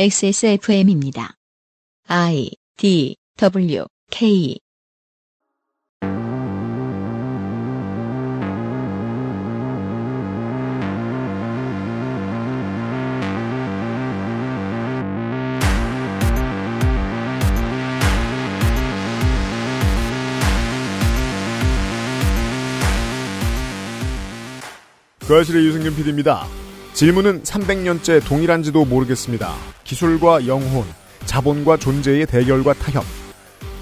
XSFM입니다. I D W K 그알싫의 유승균 PD입니다. 질문은 300년째 동일한지도 모르겠습니다. 기술과 영혼, 자본과 존재의 대결과 타협.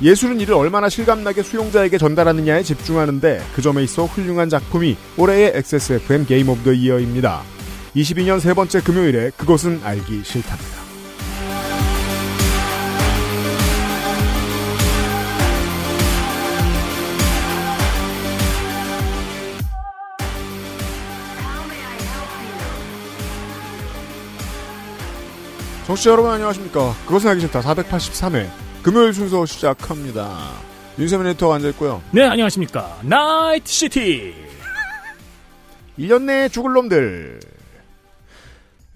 예술은 이를 얼마나 실감나게 수용자에게 전달하느냐에 집중하는데 그 점에 있어 훌륭한 작품이 올해의 XSFM Game of the Year입니다. 22년 세 번째 금요일에 그것은 알기 싫답니다. 청취자 여러분 안녕하십니까. 그것은 알기 싫다 483회 금요일 순서 시작합니다. 윤세민 에디터가 앉아있고요. 네, 안녕하십니까. Night City. 1년 내에 죽을 놈들.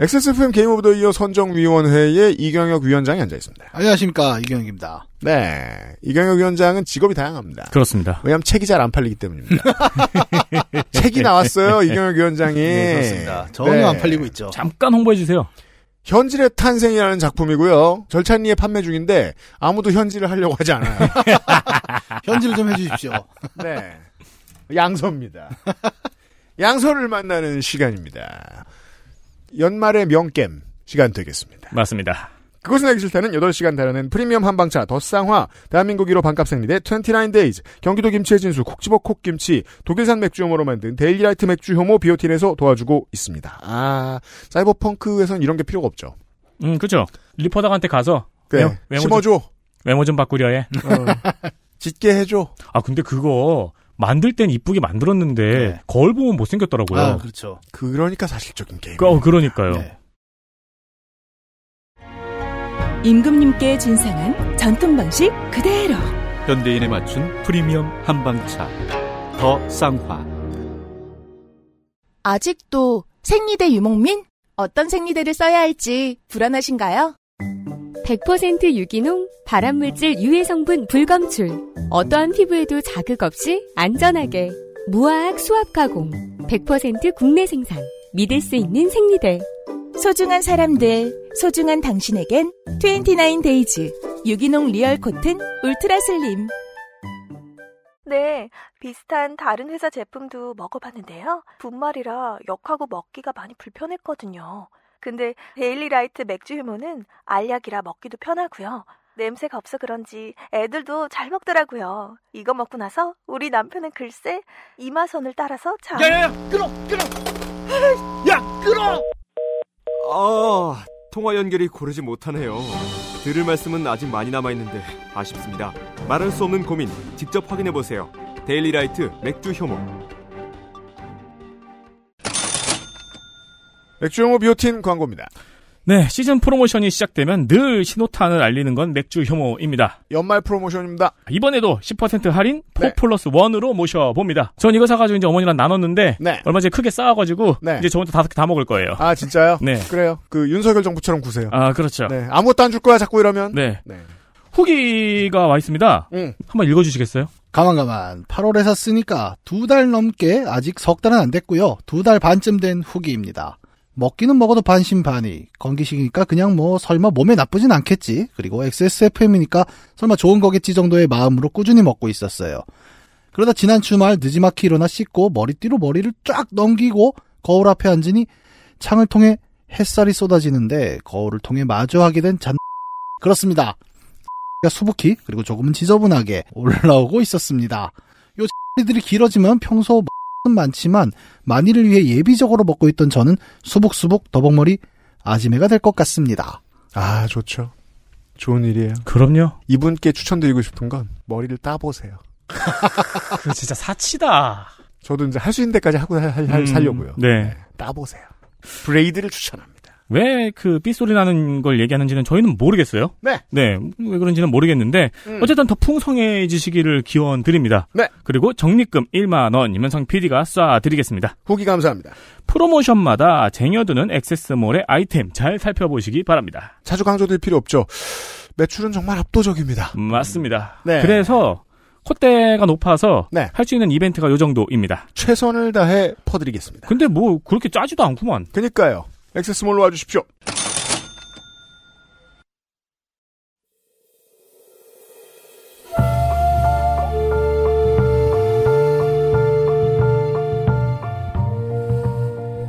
XSFM Game of the Year 선정위원회에 이경혁 위원장이 앉아있습니다. 안녕하십니까 이경혁입니다. 네. 이경혁 위원장은 직업이 다양합니다. 그렇습니다. 왜냐하면 책이 잘 안 팔리기 때문입니다. 책이 나왔어요, 이경혁 위원장이. 네, 그렇습니다. 전혀 네. 안 팔리고 있죠. 잠깐 홍보해주세요. 현질의 탄생이라는 작품이고요. 절찬리에 판매 중인데 아무도 현질을 하려고 하지 않아요. 현질 좀 해주십시오. 네. 양서입니다. 양서를 만나는 시간입니다. 연말의 명겜 시간 되겠습니다. 맞습니다. 그것은 알기 싫다는 8시간 달여낸 프리미엄 한방차 더쌍화 대한민국 1호 반값 생리대 29데이즈 경기도 김치의 진수 콕집어 콕김치 독일산 맥주 효모로 만든 데일리라이트 맥주 효모 비오틴에서 도와주고 있습니다. 아 사이버펑크에선 이런 게 필요가 없죠. 음, 그죠. 리포더한테 가서 그래 외- 외모 좀, 심어줘 외모 좀 바꾸려 해. 어. 짓게 해줘 아, 근데 그거 만들 땐 이쁘게 만들었는데 네. 거울 보면 못생겼더라고요. 아 그렇죠. 그러니까 사실적인 게임 그, 어, 그러니까요. 네. 임금님께 진상한 전통 방식 그대로 현대인에 맞춘 프리미엄 한방차 더 쌍화 아직도 생리대 유목민? 어떤 생리대를 써야 할지 불안하신가요? 100% 유기농, 발암물질 유해 성분 불검출. 어떠한 피부에도 자극 없이 안전하게. 무화학 수압 가공. 100% 국내 생산. 믿을 수 있는 생리대. 소중한 사람들, 소중한 당신에겐 29데이즈 유기농 real cotton ultra slim 네, 비슷한 다른 회사 제품도 먹어봤는데요. 분말이라 역하고 먹기가 많이 불편했거든요. 근데 데일리 라이트 맥주 효모는 알약이라 먹기도 편하고요. 냄새가 없어 그런지 애들도 잘 먹더라고요. 이거 먹고 나서 우리 남편은 글쎄 이마선을 따라서 참 야야야 끊어 끊어 야 끊어 아 통화 연결이 고르지 못하네요. 들을 말씀은 아직 많이 남아있는데 아쉽습니다. 말할 수 없는 고민 직접 확인해보세요. 데일리라이트 맥주 효모. 맥주 효모 비오틴 광고입니다. 네, 시즌 프로모션이 시작되면 늘 신호탄을 알리는 건 맥주 효모입니다. 연말 프로모션입니다. 이번에도 10% 할인 4 네. 플러스 1으로 모셔봅니다. 전 이거 사가지고 이제 어머니랑 나눴는데 네. 얼마 전에 크게 싸워가지고 네. 이제 저 혼자 다섯 개 다 먹을 거예요. 아 진짜요? 네. 그래요. 그 윤석열 정부처럼 구세요. 아, 그렇죠. 네. 아무것도 안 줄 거야 자꾸 이러면. 네. 네. 후기가 와 있습니다. 응. 한번 읽어주시겠어요? 가만 가만 8월에 샀으니까 두 달 넘게 아직 석 달은 안 됐고요. 두 달 반쯤 된 후기입니다. 먹기는 먹어도 반신반의. 건기식이니까 그냥 뭐 설마 몸에 나쁘진 않겠지. 그리고 XSFM이니까 설마 좋은 거겠지 정도의 마음으로 꾸준히 먹고 있었어요. 그러다 지난 주말 늦지막히 일어나 씻고 머리띠로 머리를 쫙 넘기고 거울 앞에 앉으니 창을 통해 햇살이 쏟아지는데 거울을 통해 마주하게 된 잔... 그렇습니다. 가 수북히 그리고 조금은 지저분하게 올라오고 있었습니다. 요 X들이 길어지면 평소 은 많지만 만일을 위해 예비적으로 먹고 있던 저는 수북수북 더벅머리 아지매가 될 것 같습니다. 아 좋죠. 좋은 일이에요. 그럼요. 이분께 추천드리고 싶은 건 머리를 따보세요. 그 진짜 사치다. 저도 이제 할 수 있는 데까지 하고 할, 할- 음, 살려고요. 네. 따보세요. 브레이드를 추천합니다. 왜 그 삐소리 나는 걸 얘기하는지는 저희는 모르겠어요. 네. 네, 왜 그런지는 모르겠는데 음. 어쨌든 더 풍성해지시기를 기원 드립니다. 네. 그리고 적립금 1만 원 이면성 PD가 쏴 드리겠습니다. 후기 감사합니다. 프로모션마다 쟁여두는 액세스몰의 아이템 잘 살펴보시기 바랍니다. 자주 강조될 필요 없죠. 매출은 정말 압도적입니다. 맞습니다. 네. 그래서 콧대가 높아서 네. 할 수 있는 이벤트가 요 정도입니다. 최선을 다해 퍼드리겠습니다. 근데 뭐 그렇게 짜지도 않구만. 그니까요. 액세스몰로 와주십시오.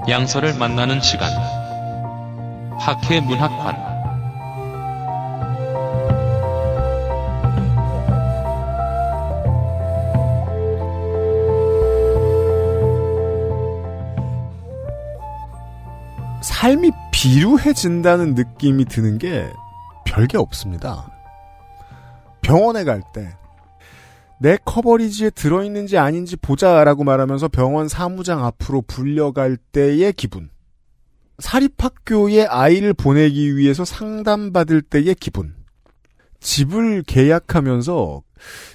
양서를 만나는 시간. 학회 문학관. 삶이 비루해진다는 느낌이 드는 게 별게 없습니다. 병원에 갈 때, 내 커버리지에 들어있는지 아닌지 보자라고 말하면서 병원 사무장 앞으로 불려갈 때의 기분. 사립학교에 아이를 보내기 위해서 상담받을 때의 기분. 집을 계약하면서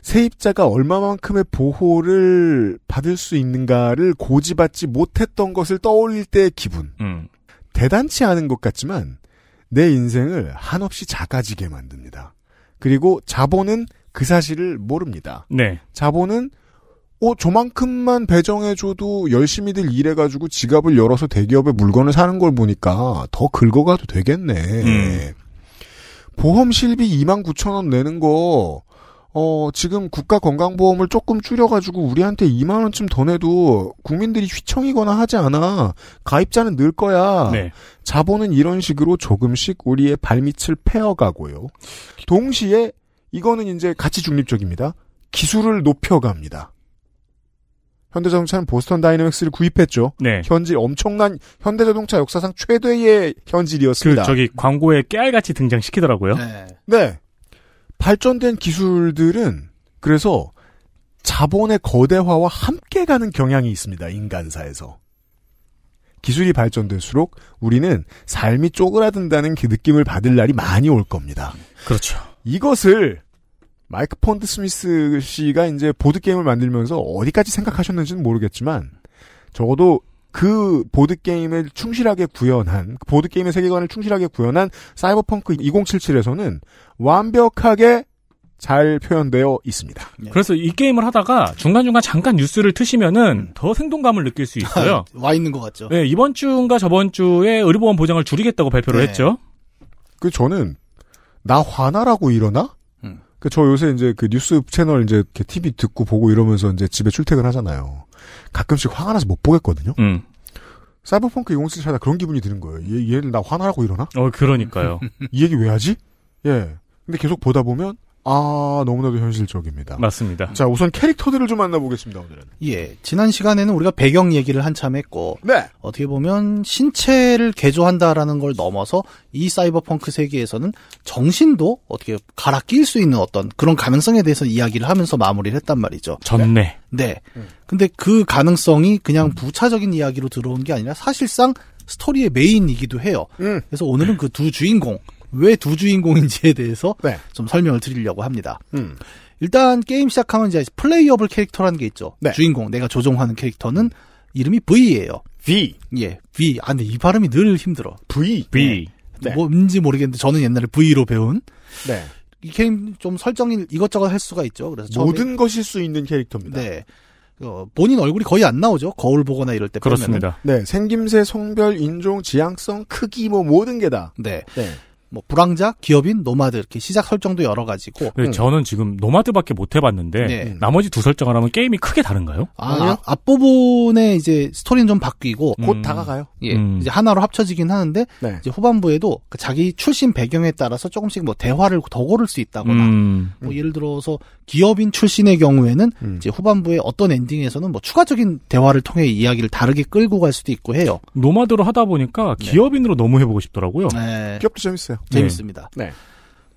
세입자가 얼마만큼의 보호를 받을 수 있는가를 고지받지 못했던 것을 떠올릴 때의 기분. 음. 대단치 않은 것 같지만 내 인생을 한없이 작아지게 만듭니다. 그리고 자본은 그 사실을 모릅니다. 네. 자본은 어 저만큼만 배정해줘도 열심히들 일해가지고 지갑을 열어서 대기업에 물건을 사는 걸 보니까 더 긁어가도 되겠네. 음. 보험 실비 2만 9천 원 내는 거 어, 지금 국가건강보험을 조금 줄여가지고 우리한테 2만원쯤 더 내도 국민들이 휘청이거나 하지 않아. 가입자는 늘 거야. 네. 자본은 이런 식으로 조금씩 우리의 발밑을 패어가고요. 동시에 이거는 이제 가치 중립적입니다. 기술을 높여갑니다. 현대자동차는 보스턴 다이내믹스를 구입했죠. 네. 현질 엄청난 현대자동차 역사상 최대의 그 현질이었습니다. 저기 광고에 깨알같이 등장시키더라고요. 네. 네. 발전된 기술들은 그래서 자본의 거대화와 함께 가는 경향이 있습니다. 인간사에서. 기술이 발전될수록 우리는 삶이 쪼그라든다는 그 느낌을 받을 날이 많이 올 겁니다. 그렇죠. 이것을 마이크 폰드 스미스 씨가 이제 보드게임을 만들면서 어디까지 생각하셨는지는 모르겠지만 적어도 그 보드게임을 충실하게 구현한, 그 보드게임의 세계관을 충실하게 구현한 사이버펑크 2077에서는 완벽하게 잘 표현되어 있습니다. 그래서 이 게임을 하다가 중간중간 잠깐 뉴스를 트시면은 더 생동감을 느낄 수 있어요. 와 있는 것 같죠. 네, 이번 주인가 저번 주에 의료보험 보장을 줄이겠다고 발표를 네. 했죠. 그 저는 나 화나라고 이러나? 음. 그저 요새 이제 그 뉴스 채널 이제 이렇게 TV 듣고 보고 이러면서 이제 집에 출퇴근하잖아요. 가끔씩 화가 나서 못 보겠거든요. 음. 사이버펑크 2077 하다 그런 기분이 드는 거예요. 얘, 얘를 나 화나라고 이러나? 어, 그러니까요. 이 얘기 왜 하지? 예. 근데 계속 보다 보면 아 너무나도 현실적입니다. 맞습니다. 자 우선 캐릭터들을 좀 만나보겠습니다 오늘은. 예. 지난 시간에는 우리가 배경 얘기를 한참 했고, 네. 어떻게 보면 신체를 개조한다라는 걸 넘어서 이 사이버펑크 세계에서는 정신도 어떻게 갈아 끼일 수 있는 어떤 그런 가능성에 대해서 이야기를 하면서 마무리를 했단 말이죠. 전네. 네. 근데 그 가능성이 그냥 부차적인 이야기로 들어온 게 아니라 사실상 스토리의 메인이기도 해요. 음. 그래서 오늘은 그 두 주인공, 왜 두 주인공인지에 대해서 네. 좀 설명을 드리려고 합니다. 음. 일단 게임 시작하면 이제 playable 캐릭터라는 게 있죠. 네. 주인공, 내가 조종하는 캐릭터는 이름이 V예요. V. 예, V. 아, 근데 이 발음이 늘 힘들어. V. B. 네. 뭔지 모르겠는데 저는 옛날에 V로 배운 네. 이 게임 좀 설정이 이것저것 할 수가 있죠. 그래서 처음에- 모든 것일 수 있는 캐릭터입니다. 네. 어, 본인 얼굴이 거의 안 나오죠. 거울 보거나 이럴 때. 그렇습니다. 네, 생김새, 성별, 인종, 지향성, 크기 뭐 모든 게 다. 네. 네. 뭐 부랑자, 기업인, nomad 이렇게 시작 설정도 여러 가지고. 네, 음. 저는 지금 nomad밖에 못 해봤는데 네. 나머지 두 설정을 하면 게임이 크게 다른가요? 아, 아니요. 앞- 앞부분에 이제 스토리는 좀 바뀌고 곧 음. 다가가요. 예, 음. 이제 하나로 합쳐지긴 하는데 네. 이제 후반부에도 그 자기 출신 배경에 따라서 조금씩 뭐 대화를 더 고를 수 있다거나 음. 뭐 예를 들어서 기업인 출신의 경우에는 음. 이제 후반부에 어떤 엔딩에서는 뭐 추가적인 대화를 통해 이야기를 다르게 끌고 갈 수도 있고 해요. nomad로 하다 보니까 네. 기업인으로 너무 해보고 싶더라고요. 네. 기업도 재밌어요. 재밌습니다. 네.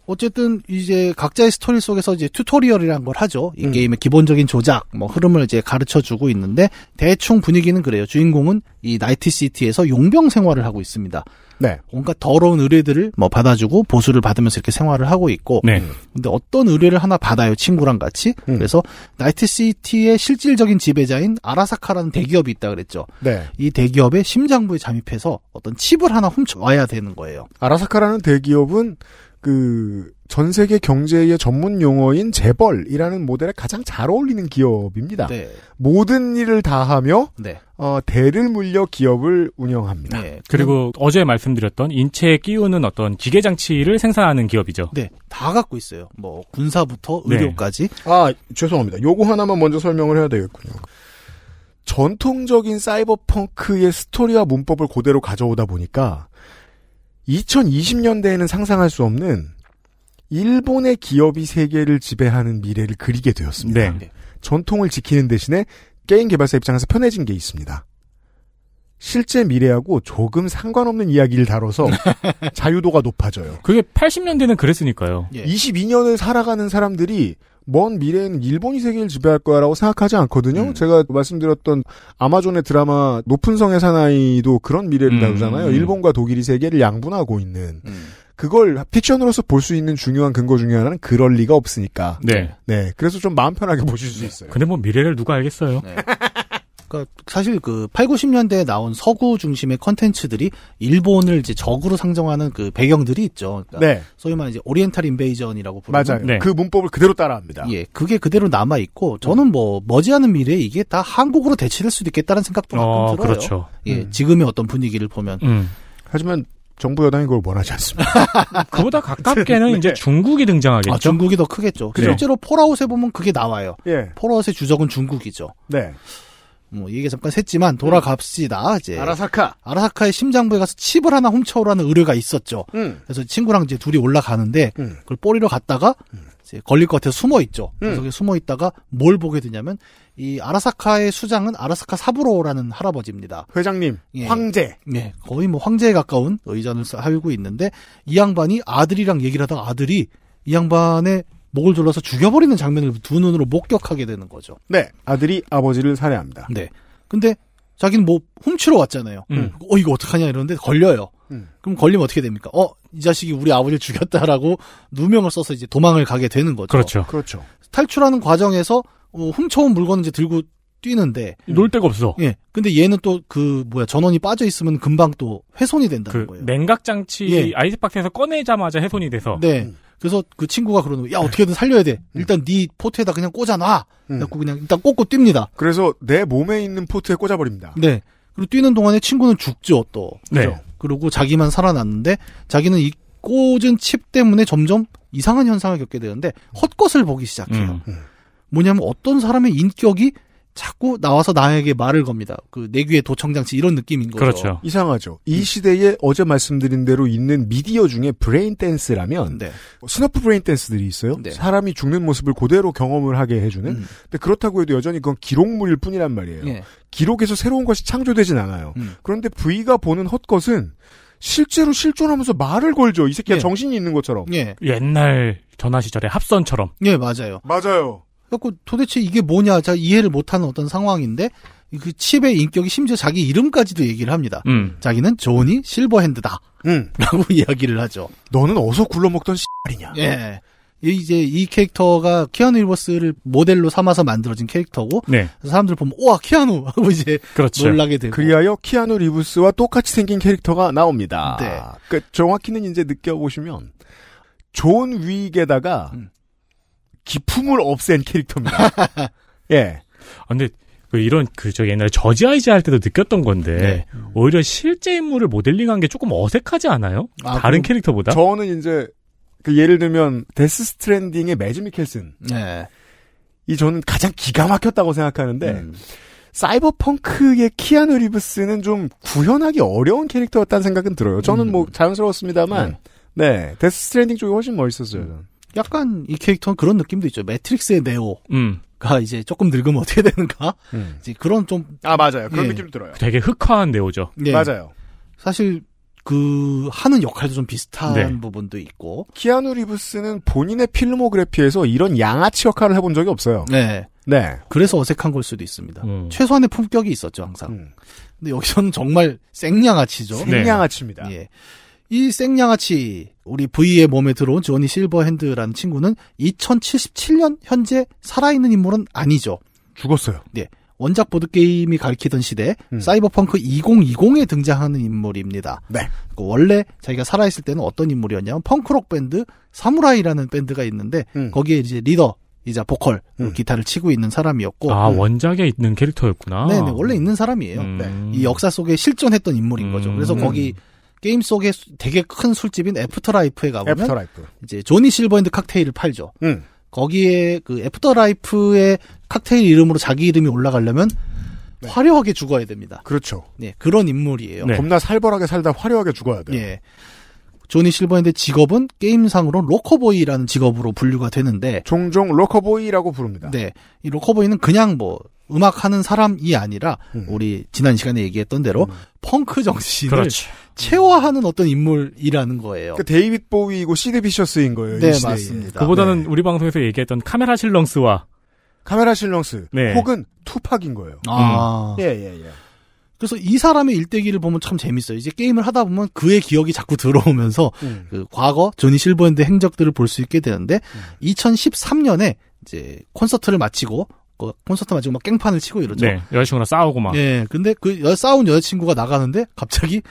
어쨌든 이제 각자의 스토리 속에서 이제 tutorial이란 걸 하죠. 이 음. 게임의 기본적인 조작, 뭐 흐름을 이제 가르쳐 주고 있는데 대충 분위기는 그래요. 주인공은 이 나이트 시티에서 용병 생활을 하고 있습니다. 네. 온갖 더러운 의뢰들을 뭐 받아주고 보수를 받으면서 이렇게 생활을 하고 있고 네. 근데 어떤 의뢰를 하나 받아요 친구랑 같이 음. 그래서 나이트 시티의 실질적인 지배자인 아라사카라는 대기업이 있다 그랬죠 네. 이 대기업의 심장부에 잠입해서 어떤 칩을 하나 훔쳐 와야 되는 거예요 아라사카라는 대기업은 그 전 세계 경제의 전문 용어인 재벌이라는 모델에 가장 잘 어울리는 기업입니다. 네, 모든 일을 다 하며 네, 어, 대를 물려 기업을 운영합니다. 네. 그리고 어제 말씀드렸던 인체에 끼우는 어떤 기계 장치를 생산하는 기업이죠. 네, 다 갖고 있어요. 뭐 군사부터 네. 의료까지. 아, 죄송합니다. 요거 하나만 먼저 설명을 해야 되겠군요. 전통적인 사이버펑크의 스토리와 문법을 그대로 가져오다 보니까 2020년대에는 상상할 수 없는 일본의 기업이 세계를 지배하는 미래를 그리게 되었습니다. 네. 전통을 지키는 대신에 게임 개발사 입장에서 편해진 게 있습니다. 실제 미래하고 조금 상관없는 이야기를 다뤄서 자유도가 높아져요. 그게 80년대는 그랬으니까요. 예. 22년을 살아가는 사람들이 먼 미래에는 일본이 세계를 지배할 거야라고 생각하지 않거든요. 음. 제가 말씀드렸던 아마존의 드라마 높은 성의 사나이도 그런 미래를 음, 다루잖아요. 음. 일본과 독일이 세계를 양분하고 있는 음. 그걸 픽션으로서 볼 수 있는 중요한 근거 중에 하나는 그럴 리가 없으니까. 네. 네, 그래서 좀 마음 편하게 보실 수 있어요. 근데 뭐 미래를 누가 알겠어요. 네. 그러니까 사실 그 8, 90년대에 나온 서구 중심의 컨텐츠들이 일본을 이제 적으로 상정하는 그 배경들이 있죠. 그러니까 네, 소위 말하는 이제 oriental invasion이라고 부르는 맞아요. 네. 그 문법을 그대로 따라합니다. 예, 그게 그대로 남아 있고 저는 뭐 머지않은 미래에 이게 다 한국으로 대체될 수도 있겠다는 생각도 가끔 어, 들어요. 그렇죠. 예, 음. 지금의 어떤 분위기를 보면 음. 하지만 정부 여당이 그걸 원하지 않습니다. 그보다 가깝게는 네. 이제 중국이 등장하겠죠. 아, 중국이 더 크겠죠. 그죠. 실제로 폴아웃에 보면 그게 나와요. 예, 폴아웃의 주적은 중국이죠. 네. 뭐 얘기 잠깐 샜지만 돌아갑시다. 이제 아라사카. 아라사카의 심장부에 가서 칩을 하나 훔쳐오라는 의뢰가 있었죠. 음. 그래서 친구랑 이제 둘이 올라가는데 음. 그걸 뿌리러 갔다가 이제 걸릴 것 같아서 숨어 있죠. 음. 그래서 숨어 있다가 뭘 보게 되냐면 이 아라사카의 수장은 아라사카 사부로라는 할아버지입니다. 회장님, 예. 황제. 예, 거의 뭐 황제에 가까운 의전을 하고 있는데 이 양반이 아들이랑 얘기를 하다가 아들이 이 양반의 목을 졸라서 죽여버리는 장면을 두 눈으로 목격하게 되는 거죠. 네, 아들이 아버지를 살해합니다. 네. 근데 자기는 뭐 훔치러 왔잖아요. 음. 어 이거 어떡하냐 이러는데 걸려요. 음. 그럼 걸리면 어떻게 됩니까? 어 이 자식이 우리 아버지를 죽였다라고 누명을 써서 이제 도망을 가게 되는 거죠. 그렇죠. 그렇죠. 탈출하는 과정에서 어, 훔쳐온 물건 이제 들고 뛰는데 놀 데가 없어. 예. 근데 얘는 또 그 뭐야 전원이 빠져 있으면 금방 또 훼손이 된다는 그 거예요. 냉각 장치 예. 아이스박스에서 꺼내자마자 훼손이 돼서 네. 음. 그래서 그 친구가 그러는 거야. 야 어떻게든 살려야 돼. 일단 네 포트에다 그냥 꽂아놔. 음. 그래갖고 그냥 일단 꽂고 뜁니다. 그래서 내 몸에 있는 port에 꽂아버립니다. 네. 그리고 뛰는 동안에 친구는 죽죠 또. 네. 그죠? 그리고 자기만 살아났는데 자기는 이 꽂은 칩 때문에 점점 이상한 현상을 겪게 되는데 헛것을 보기 시작해요. 음. 뭐냐면 어떤 사람의 인격이 자꾸 나와서 나에게 말을 겁니다. 그 내귀의 도청장치 이런 느낌인 거죠. 그렇죠. 이상하죠. 이 시대에 어제 말씀드린 대로 있는 미디어 중에 braindance라면 네. snuff braindance들이 있어요. 네. 사람이 죽는 모습을 그대로 경험을 하게 해주는. 음. 근데 그렇다고 해도 여전히 그건 기록물일 뿐이란 말이에요. 예. 기록에서 새로운 것이 창조되진 않아요. 음. 그런데 V가 보는 헛것은 실제로 실존하면서 말을 걸죠. 이 새끼가 예. 정신이 있는 것처럼. 예. 옛날 전화 시절의 합선처럼. 예, 맞아요. 맞아요. 그래갖고 도대체 이게 뭐냐, 자 이해를 못하는 어떤 상황인데 그 칩의 인격이 심지어 자기 이름까지도 얘기를 합니다. 음. 자기는 조니 실버핸드다라고 응. 이야기를 하죠. 너는 어서 굴러먹던 씨발이냐. 예. 이- 이제 이 캐릭터가 키아누 리브스를 모델로 삼아서 만들어진 캐릭터고 네. 사람들 보면 우와 키아누 하고 이제 그렇죠. 놀라게 되고 그리하여 키아누 리브스와 똑같이 생긴 캐릭터가 나옵니다. 네. 그 정확히는 이제 느껴보시면 존 윅에다가 음. 기품을 없앤 캐릭터입니다. 예. 아, 근데 그 이런 그 저 옛날에 저지 아이즈 할 때도 느꼈던 건데 네. 오히려 실제 인물을 modeling한 게 조금 어색하지 않아요? 아, 다른 그럼- 캐릭터보다? 저는 이제 그 예를 들면 데스 스트랜딩의 매즈 미켈슨 네. 이 저는 가장 기가 막혔다고 생각하는데 음. 사이버펑크의 키아누 리브스는 좀 구현하기 어려운 캐릭터였다는 생각은 들어요. 저는 음. 뭐 자연스러웠습니다만 네 데스 스트랜딩 쪽이 훨씬 멋있었어요. 저는. 약간 이 캐릭터는 그런 느낌도 있죠. 매트릭스의 네오가 음. 이제 조금 늙으면 어떻게 되는가? 이제 그런 좀 아 맞아요. 그런 예. 느낌 들어요. 되게 흑화한 네오죠. 예. 맞아요. 사실 그 하는 역할도 좀 비슷한 네. 부분도 있고. 키아누 리브스는 본인의 필모그래피에서 이런 양아치 역할을 해본 적이 없어요. 네. 네. 그래서 어색한 걸 수도 있습니다. 음. 최소한의 품격이 있었죠 항상. 음. 근데 여기서는 정말 생양아치죠. 네. 생양아치입니다. 예. 이 생양아치 우리 V의 몸에 들어온 조니 실버핸드라는 친구는 2077년 현재 살아있는 인물은 아니죠. 죽었어요. 원작 보드게임이 가리키던 시대 음. 사이버펑크 2020에 등장하는 인물입니다. 네. 그 원래 자기가 살아있을 때는 어떤 인물이었냐면 punk rock 밴드 사무라이라는 밴드가 있는데 음. 거기에 이제 리더 이자 보컬 음. 기타를 치고 있는 사람이었고 아, 음. 원작에 있는 캐릭터였구나. 네네 원래 있는 사람이에요. 음. 이 역사 속에 실존했던 인물인 거죠. 그래서 음. 거기 게임 속에 수- 되게 큰 술집인 애프터라이프에 가보면 애프터라이프. 이제 조니 실버핸드 칵테일을 팔죠. 음. 거기에 그 애프터라이프의 칵테일 이름으로 자기 이름이 올라가려면 네. 화려하게 죽어야 됩니다. 그렇죠. 네, 그런 인물이에요. 네. 겁나 살벌하게 살다 화려하게 죽어야 돼요. 예. 조니 실버핸드의 직업은 게임상으로 rockerboy라는 직업으로 분류가 되는데, 종종 rockerboy라고 부릅니다. 네, 이 rockerboy는 그냥 뭐 음악 하는 사람이 아니라 음. 우리 지난 시간에 얘기했던 대로 음. 펑크 정신을 그렇지. 체화하는 어떤 인물이라는 거예요. 그 데이빗 보위이고 시드 비셔스인 거예요. 이 네. 맞습니다. 그보다는 네. 우리 방송에서 얘기했던 카메라 실렁스와 카메라 실렁스 네. 혹은 투팍인 거예요. 아. 예, 예, 예. 그래서 이 사람의 일대기를 보면 참 재밌어요. 이제 게임을 하다 보면 그의 기억이 자꾸 들어오면서 음. 그 과거 조니 실버핸드 행적들을 볼 수 있게 되는데 2013년에 이제 콘서트를 마치고 그 콘서트 마치고 막 깽판을 치고 이러죠. 네, 여자친구랑 싸우고 막. 예. 근데 그 여- 싸운 여자친구가 나가는데 갑자기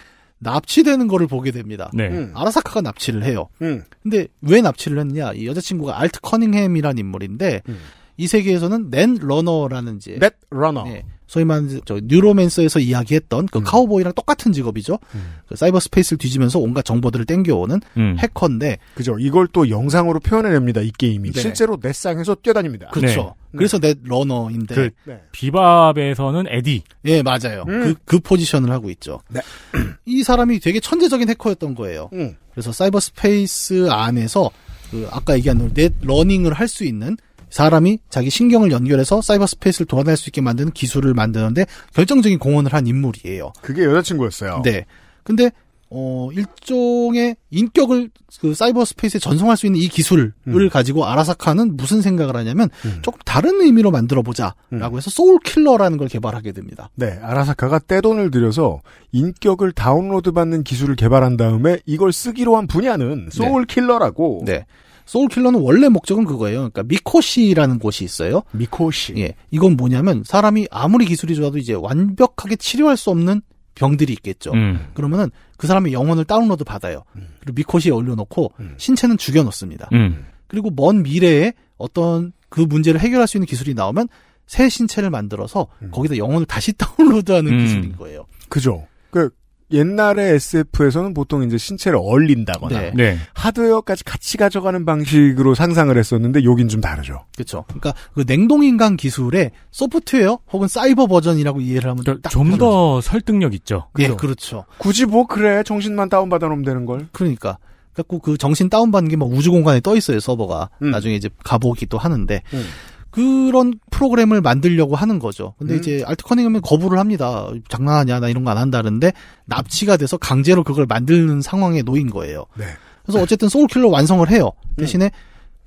납치되는 거를 보게 됩니다. 네. 음. 아라사카가 납치를 해요. 음. 근데 왜 납치를 했냐? 이 여자친구가 알트 커닝햄이라는 인물인데 음. 이 세계에서는 netrunner라는 이제 netrunner. 예, 소위 말하는 저 뉴로맨서에서 이야기했던 그 음. 카우보이랑 똑같은 직업이죠. 음. 그 cyberspace를 뒤지면서 온갖 정보들을 땡겨오는 음. 해커인데 그죠. 이걸 또 영상으로 표현해냅니다. 이 게임이. 네. 실제로 net상에서 뛰어다닙니다. 그렇죠. 네. 그래서 넷 러너인데 그- 네. 비밥에서는 에디. 예 맞아요. 음. 그, 그 포지션을 하고 있죠. 네. 이 사람이 되게 천재적인 해커였던 거예요. 음. 그래서 cyberspace 안에서 그 아까 얘기한 net running을 할 수 있는 사람이 자기 신경을 연결해서 사이버 스페이스를 돌아다닐 수 있게 만드는 기술을 만드는데 결정적인 공헌을 한 인물이에요. 그게 여자친구였어요. 네. 근데 어 일종의 인격을 그 사이버 스페이스에 전송할 수 있는 이 기술을 음. 가지고 아라사카는 무슨 생각을 하냐면 음. 조금 다른 의미로 만들어 보자라고 해서 Soul Killer라는 걸 개발하게 됩니다. 네, 아라사카가 떼돈을 들여서 인격을 다운로드 받는 기술을 개발한 다음에 이걸 쓰기로 한 분야는 Soul Killer라고. 네. Soul Killer는 원래 목적은 그거예요. 그러니까 미코시라는 곳이 있어요. 미코시. 예. 이건 뭐냐면 사람이 아무리 기술이 좋아도 이제 완벽하게 치료할 수 없는 병들이 있겠죠. 음. 그러면은 그 사람의 영혼을 다운로드 받아요. 그리고 미코시에 올려놓고 음. 신체는 죽여놓습니다. 음. 그리고 먼 미래에 어떤 그 문제를 해결할 수 있는 기술이 나오면 새 신체를 만들어서 음. 거기다 영혼을 다시 다운로드하는 음. 기술인 거예요. 그죠. 그 옛날에 SF에서는 보통 이제 신체를 얼린다거나 네. 네. 하드웨어까지 같이 가져가는 방식으로 상상을 했었는데 여긴 좀 다르죠. 그렇죠. 그러니까 그 냉동 인간 기술의 소프트웨어 혹은 사이버 버전이라고 이해를 하면 딱좀더 설득력 있죠. 예, 그렇죠. 굳이 뭐 그래 정신만 다운 받아 놓으면 되는 걸. 그러니까 갖고 그 정신 다운 받는 게 막 우주 공간에 떠 있어요 서버가 음. 나중에 이제 가보기도 하는데 음. 그런 프로그램을 만들려고 하는 거죠. 근데 음. 이제 알트 커닝하면 거부를 합니다. 장난하냐 나 이런 거 안 한다는데 납치가 돼서 강제로 그걸 만드는 상황에 놓인 거예요. 네. 그래서 어쨌든 Soul Killer 완성을 해요. 음. 대신에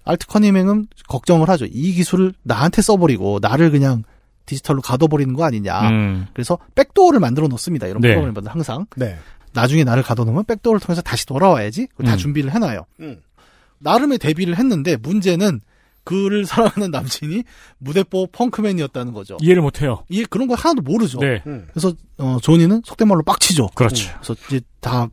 알트 커닝햄은 걱정을 하죠. 이 기술을 나한테 써버리고 나를 그냥 디지털로 가둬버리는 거 아니냐. 음. 그래서 backdoor를 만들어 놓습니다. 이런 네. 프로그램들 항상. 네. 나중에 나를 가둬놓으면 backdoor를 통해서 다시 돌아와야지. 그걸 다 음. 준비를 해놔요. 음. 나름의 대비를 했는데 문제는 그를 사랑하는 남친이 무대뽀 펑크맨이었다는 거죠. 이해를 못해요. 이게 그런 거 하나도 모르죠. 네. 음. 그래서 어, 조니는 속된 말로 빡치죠. 그렇죠. 그래서 이제 다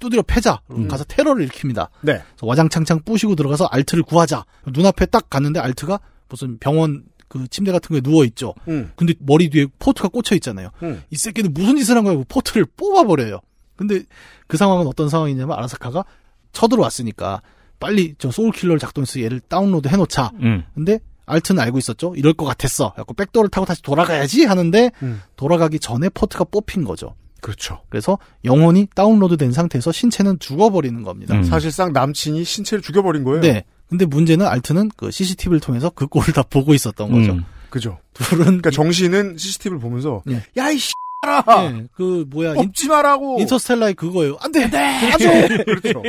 두드려 패자. 음. 가서 테러를 일으킵니다. 네. 그래서 와장창창 부시고 들어가서 알트를 구하자. 눈앞에 딱 갔는데 알트가 무슨 병원 그 침대 같은 거에 누워 있죠. 음. 근데 머리 뒤에 포트가 꽂혀 있잖아요. 음. 이 새끼는 무슨 짓을 한 거야? 그 포트를 뽑아 버려요. 근데 그 상황은 어떤 상황이냐면 아라사카가 쳐들어왔으니까 빨리 저 Soul Killer를 작동해서 얘를 다운로드 해놓자. 음. 근데 알트는 알고 있었죠. 이럴 것 같았어. 그리고 backdoor를 타고 다시 돌아가야지 하는데 음. 돌아가기 전에 포트가 뽑힌 거죠. 그렇죠. 그래서 영혼이 다운로드 된 상태에서 신체는 죽어버리는 겁니다. 음. 사실상 남친이 신체를 죽여버린 거예요. 네. 근데 문제는 알트는 그 CCTV를 통해서 그 꼴을 다 보고 있었던 거죠. 음. 그죠. 둘은 그러니까 정신은 CCTV를 보면서 예. 야이 씨 예, 그 뭐야 인, 뽑지 마라고. 인터스텔라의 그거예요. 안돼, 가죠. 그렇죠.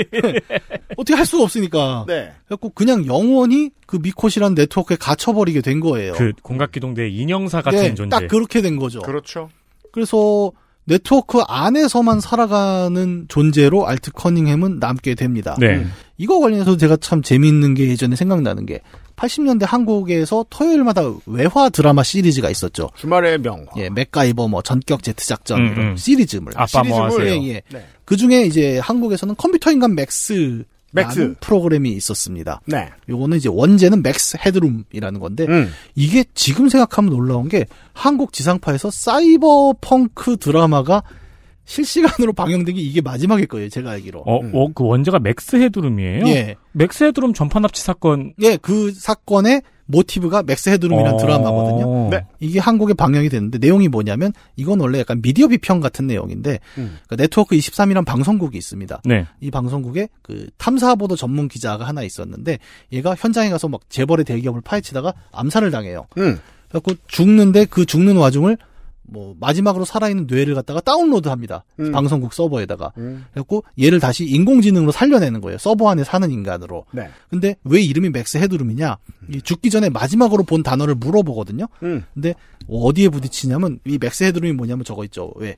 어떻게 할 수가 없으니까. 네. 그래갖고 그냥 영원히 그 미콧이라는 네트워크에 갇혀버리게 된 거예요. 그 공각기동대 인형사 같은 네, 존재. 딱 그렇게 된 거죠. 그렇죠. 그래서 네트워크 안에서만 살아가는 존재로 알트 커닝햄은 남게 됩니다. 네. 이거 관련해서 제가 참 재미있는 게 예전에 생각나는 게 80년대 한국에서 토요일마다 외화 드라마 시리즈가 있었죠. 주말의 명화. 예, 맥가이버 뭐 전격 제트 작전 음, 이런 음. 시리즈물. 아빠 뭐 하세요? 예, 예. 네. 그 중에 이제 한국에서는 컴퓨터 인간 맥스 맥스. 프로그램이 있었습니다. 네. 요거는 이제 원제는 맥스 헤드룸이라는 건데 음. 이게 지금 생각하면 놀라운 게 한국 지상파에서 사이버 펑크 드라마가 실시간으로 방영된 게 이게 마지막일 거예요. 제가 알기로. 어, 음. 어, 그 원제가 맥스 헤드룸이에요? 예. 맥스 헤드룸 전파 납치 사건. 예, 그 사건의 모티브가 맥스 헤드룸이라는 어. 드라마거든요. 네. 이게 한국에 방영이 됐는데 내용이 뭐냐면 이건 원래 약간 미디어 비평 같은 내용인데 음. 그러니까 네트워크 23이라는 방송국이 있습니다. 네. 이 방송국에 그 탐사 보도 전문 기자가 하나 있었는데 얘가 현장에 가서 막 재벌의 대기업을 파헤치다가 암살을 당해요. 음. 그래갖고 죽는데 그 죽는 와중을 뭐 마지막으로 살아있는 뇌를 갖다가 다운로드합니다. 음. 방송국 서버에다가. 음. 그래갖고 얘를 다시 인공지능으로 살려내는 거예요. 서버 안에 사는 인간으로. 네. 근데 왜 이름이 맥스 헤드룸이냐? 이 죽기 전에 마지막으로 본 단어를 물어보거든요. 음. 근데 어디에 부딪히냐면 이 max headroom이 뭐냐면 저거 있죠. 왜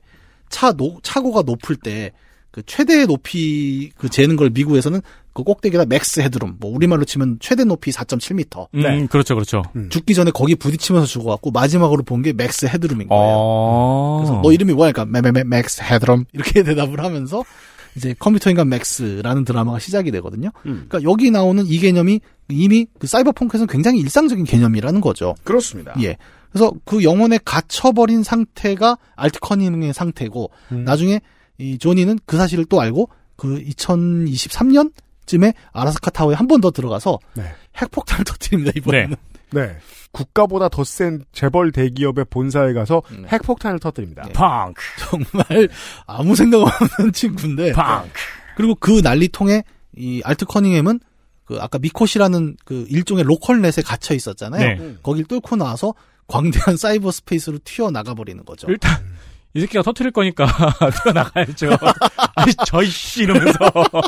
차 노, 차고가 높을 때 그 최대 높이 그 재는 걸 미국에서는 그 꼭대기에다 max headroom 뭐 우리말로 치면 최대 높이 4.7m. 음, 네. 그렇죠, 그렇죠. 죽기 전에 거기 부딪히면서 죽어갖고 마지막으로 본 게 max headroom인 거예요. 어. 그래서 너 이름이 뭐야? 그러니까 맥 맥스 헤드룸 이렇게 대답을 하면서 이제 컴퓨터 인간 맥스라는 드라마가 시작이 되거든요. 음. 그러니까 여기 나오는 이 개념이 이미 그 cyberpunk에서는 굉장히 일상적인 개념이라는 거죠. 그렇습니다. 예. 그래서 그 영혼에 갇혀버린 상태가 알트 커닝햄의 상태고 음. 나중에 이 조니는 그 사실을 또 알고 그 2023년 쯤에 아라사카 타워에 한 번 더 들어가서 네. 핵폭탄을 터뜨립니다 이번에는. 네. 국가보다 더 센 재벌 대기업의 본사에 가서 음. 핵폭탄을 터뜨립니다. 네. 펑크, 정말 아무 생각 없는 친구인데. 펑크. 그리고 그 난리통에 이 알트 커닝햄은 그 아까 미코시라는 그 일종의 local net에 갇혀 있었잖아요. 네. 음. 거길 뚫고 나와서 광대한 사이버 스페이스로 튀어나가 버리는 거죠. 일단 이 새끼가 터트릴 거니까 뛰어나가야죠. 아니 저이씨 이러면서.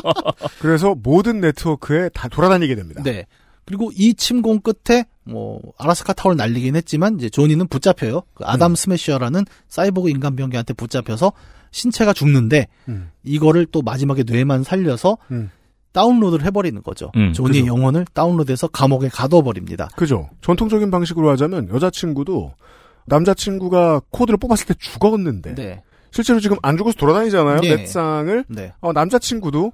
그래서 모든 네트워크에 다 돌아다니게 됩니다. 네. 그리고 이 침공 끝에 뭐 아라스카 타워를 날리긴 했지만 이제 조니는 붙잡혀요. 그 아담 음. 스매셔라는 사이보그 인간 병기한테 붙잡혀서 신체가 죽는데 음. 이거를 또 마지막에 뇌만 살려서 음. 다운로드를 해버리는 거죠. 음, 조니의 그죠. 영혼을 다운로드해서 감옥에 가둬버립니다. 그죠. 전통적인 방식으로 하자면 여자친구도 남자친구가 코드를 뽑았을 때 죽었는데 네. 실제로 지금 안 죽어서 돌아다니잖아요. 네. 넷상을 네. 어, 남자친구도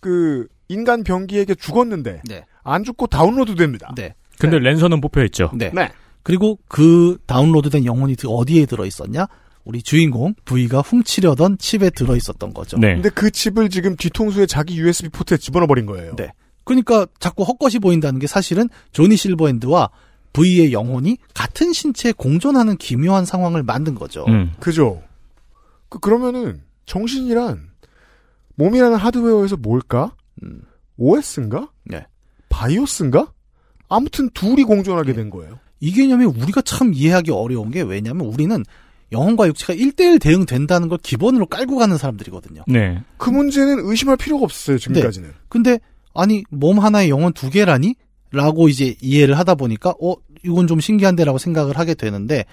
그 인간 병기에게 죽었는데 네. 안 죽고 다운로드 됩니다. 네. 근데 랜선은 뽑혀 있죠. 네. 네. 그리고 그 다운로드된 영혼이 드- 어디에 들어 있었냐? 우리 주인공 V가 훔치려던 칩에 들어 있었던 거죠. 네. 근데 그 칩을 지금 뒤통수에 자기 USB 포트에 집어넣어 버린 거예요. 네. 그러니까 자꾸 헛것이 보인다는 게 사실은 조니 실버핸드와 V의 영혼이 같은 신체에 공존하는 기묘한 상황을 만든 거죠. 음. 그죠. 그 그러면은 정신이란 몸이라는 하드웨어에서 뭘까? 음. OS인가? 네. 바이오스인가? 아무튼 둘이 공존하게 된 거예요. 이 개념이 우리가 참 이해하기 어려운 게 왜냐면 우리는 영혼과 육체가 1대1 대응된다는 걸 기본으로 깔고 가는 사람들이거든요. 네. 그 문제는 의심할 필요가 없었어요, 지금까지는. 근데 아니 몸 하나에 영혼 두 개라니? 라고 이제 이해를 하다 보니까 어 이건 좀 신기한데라고 생각을 하게 되는데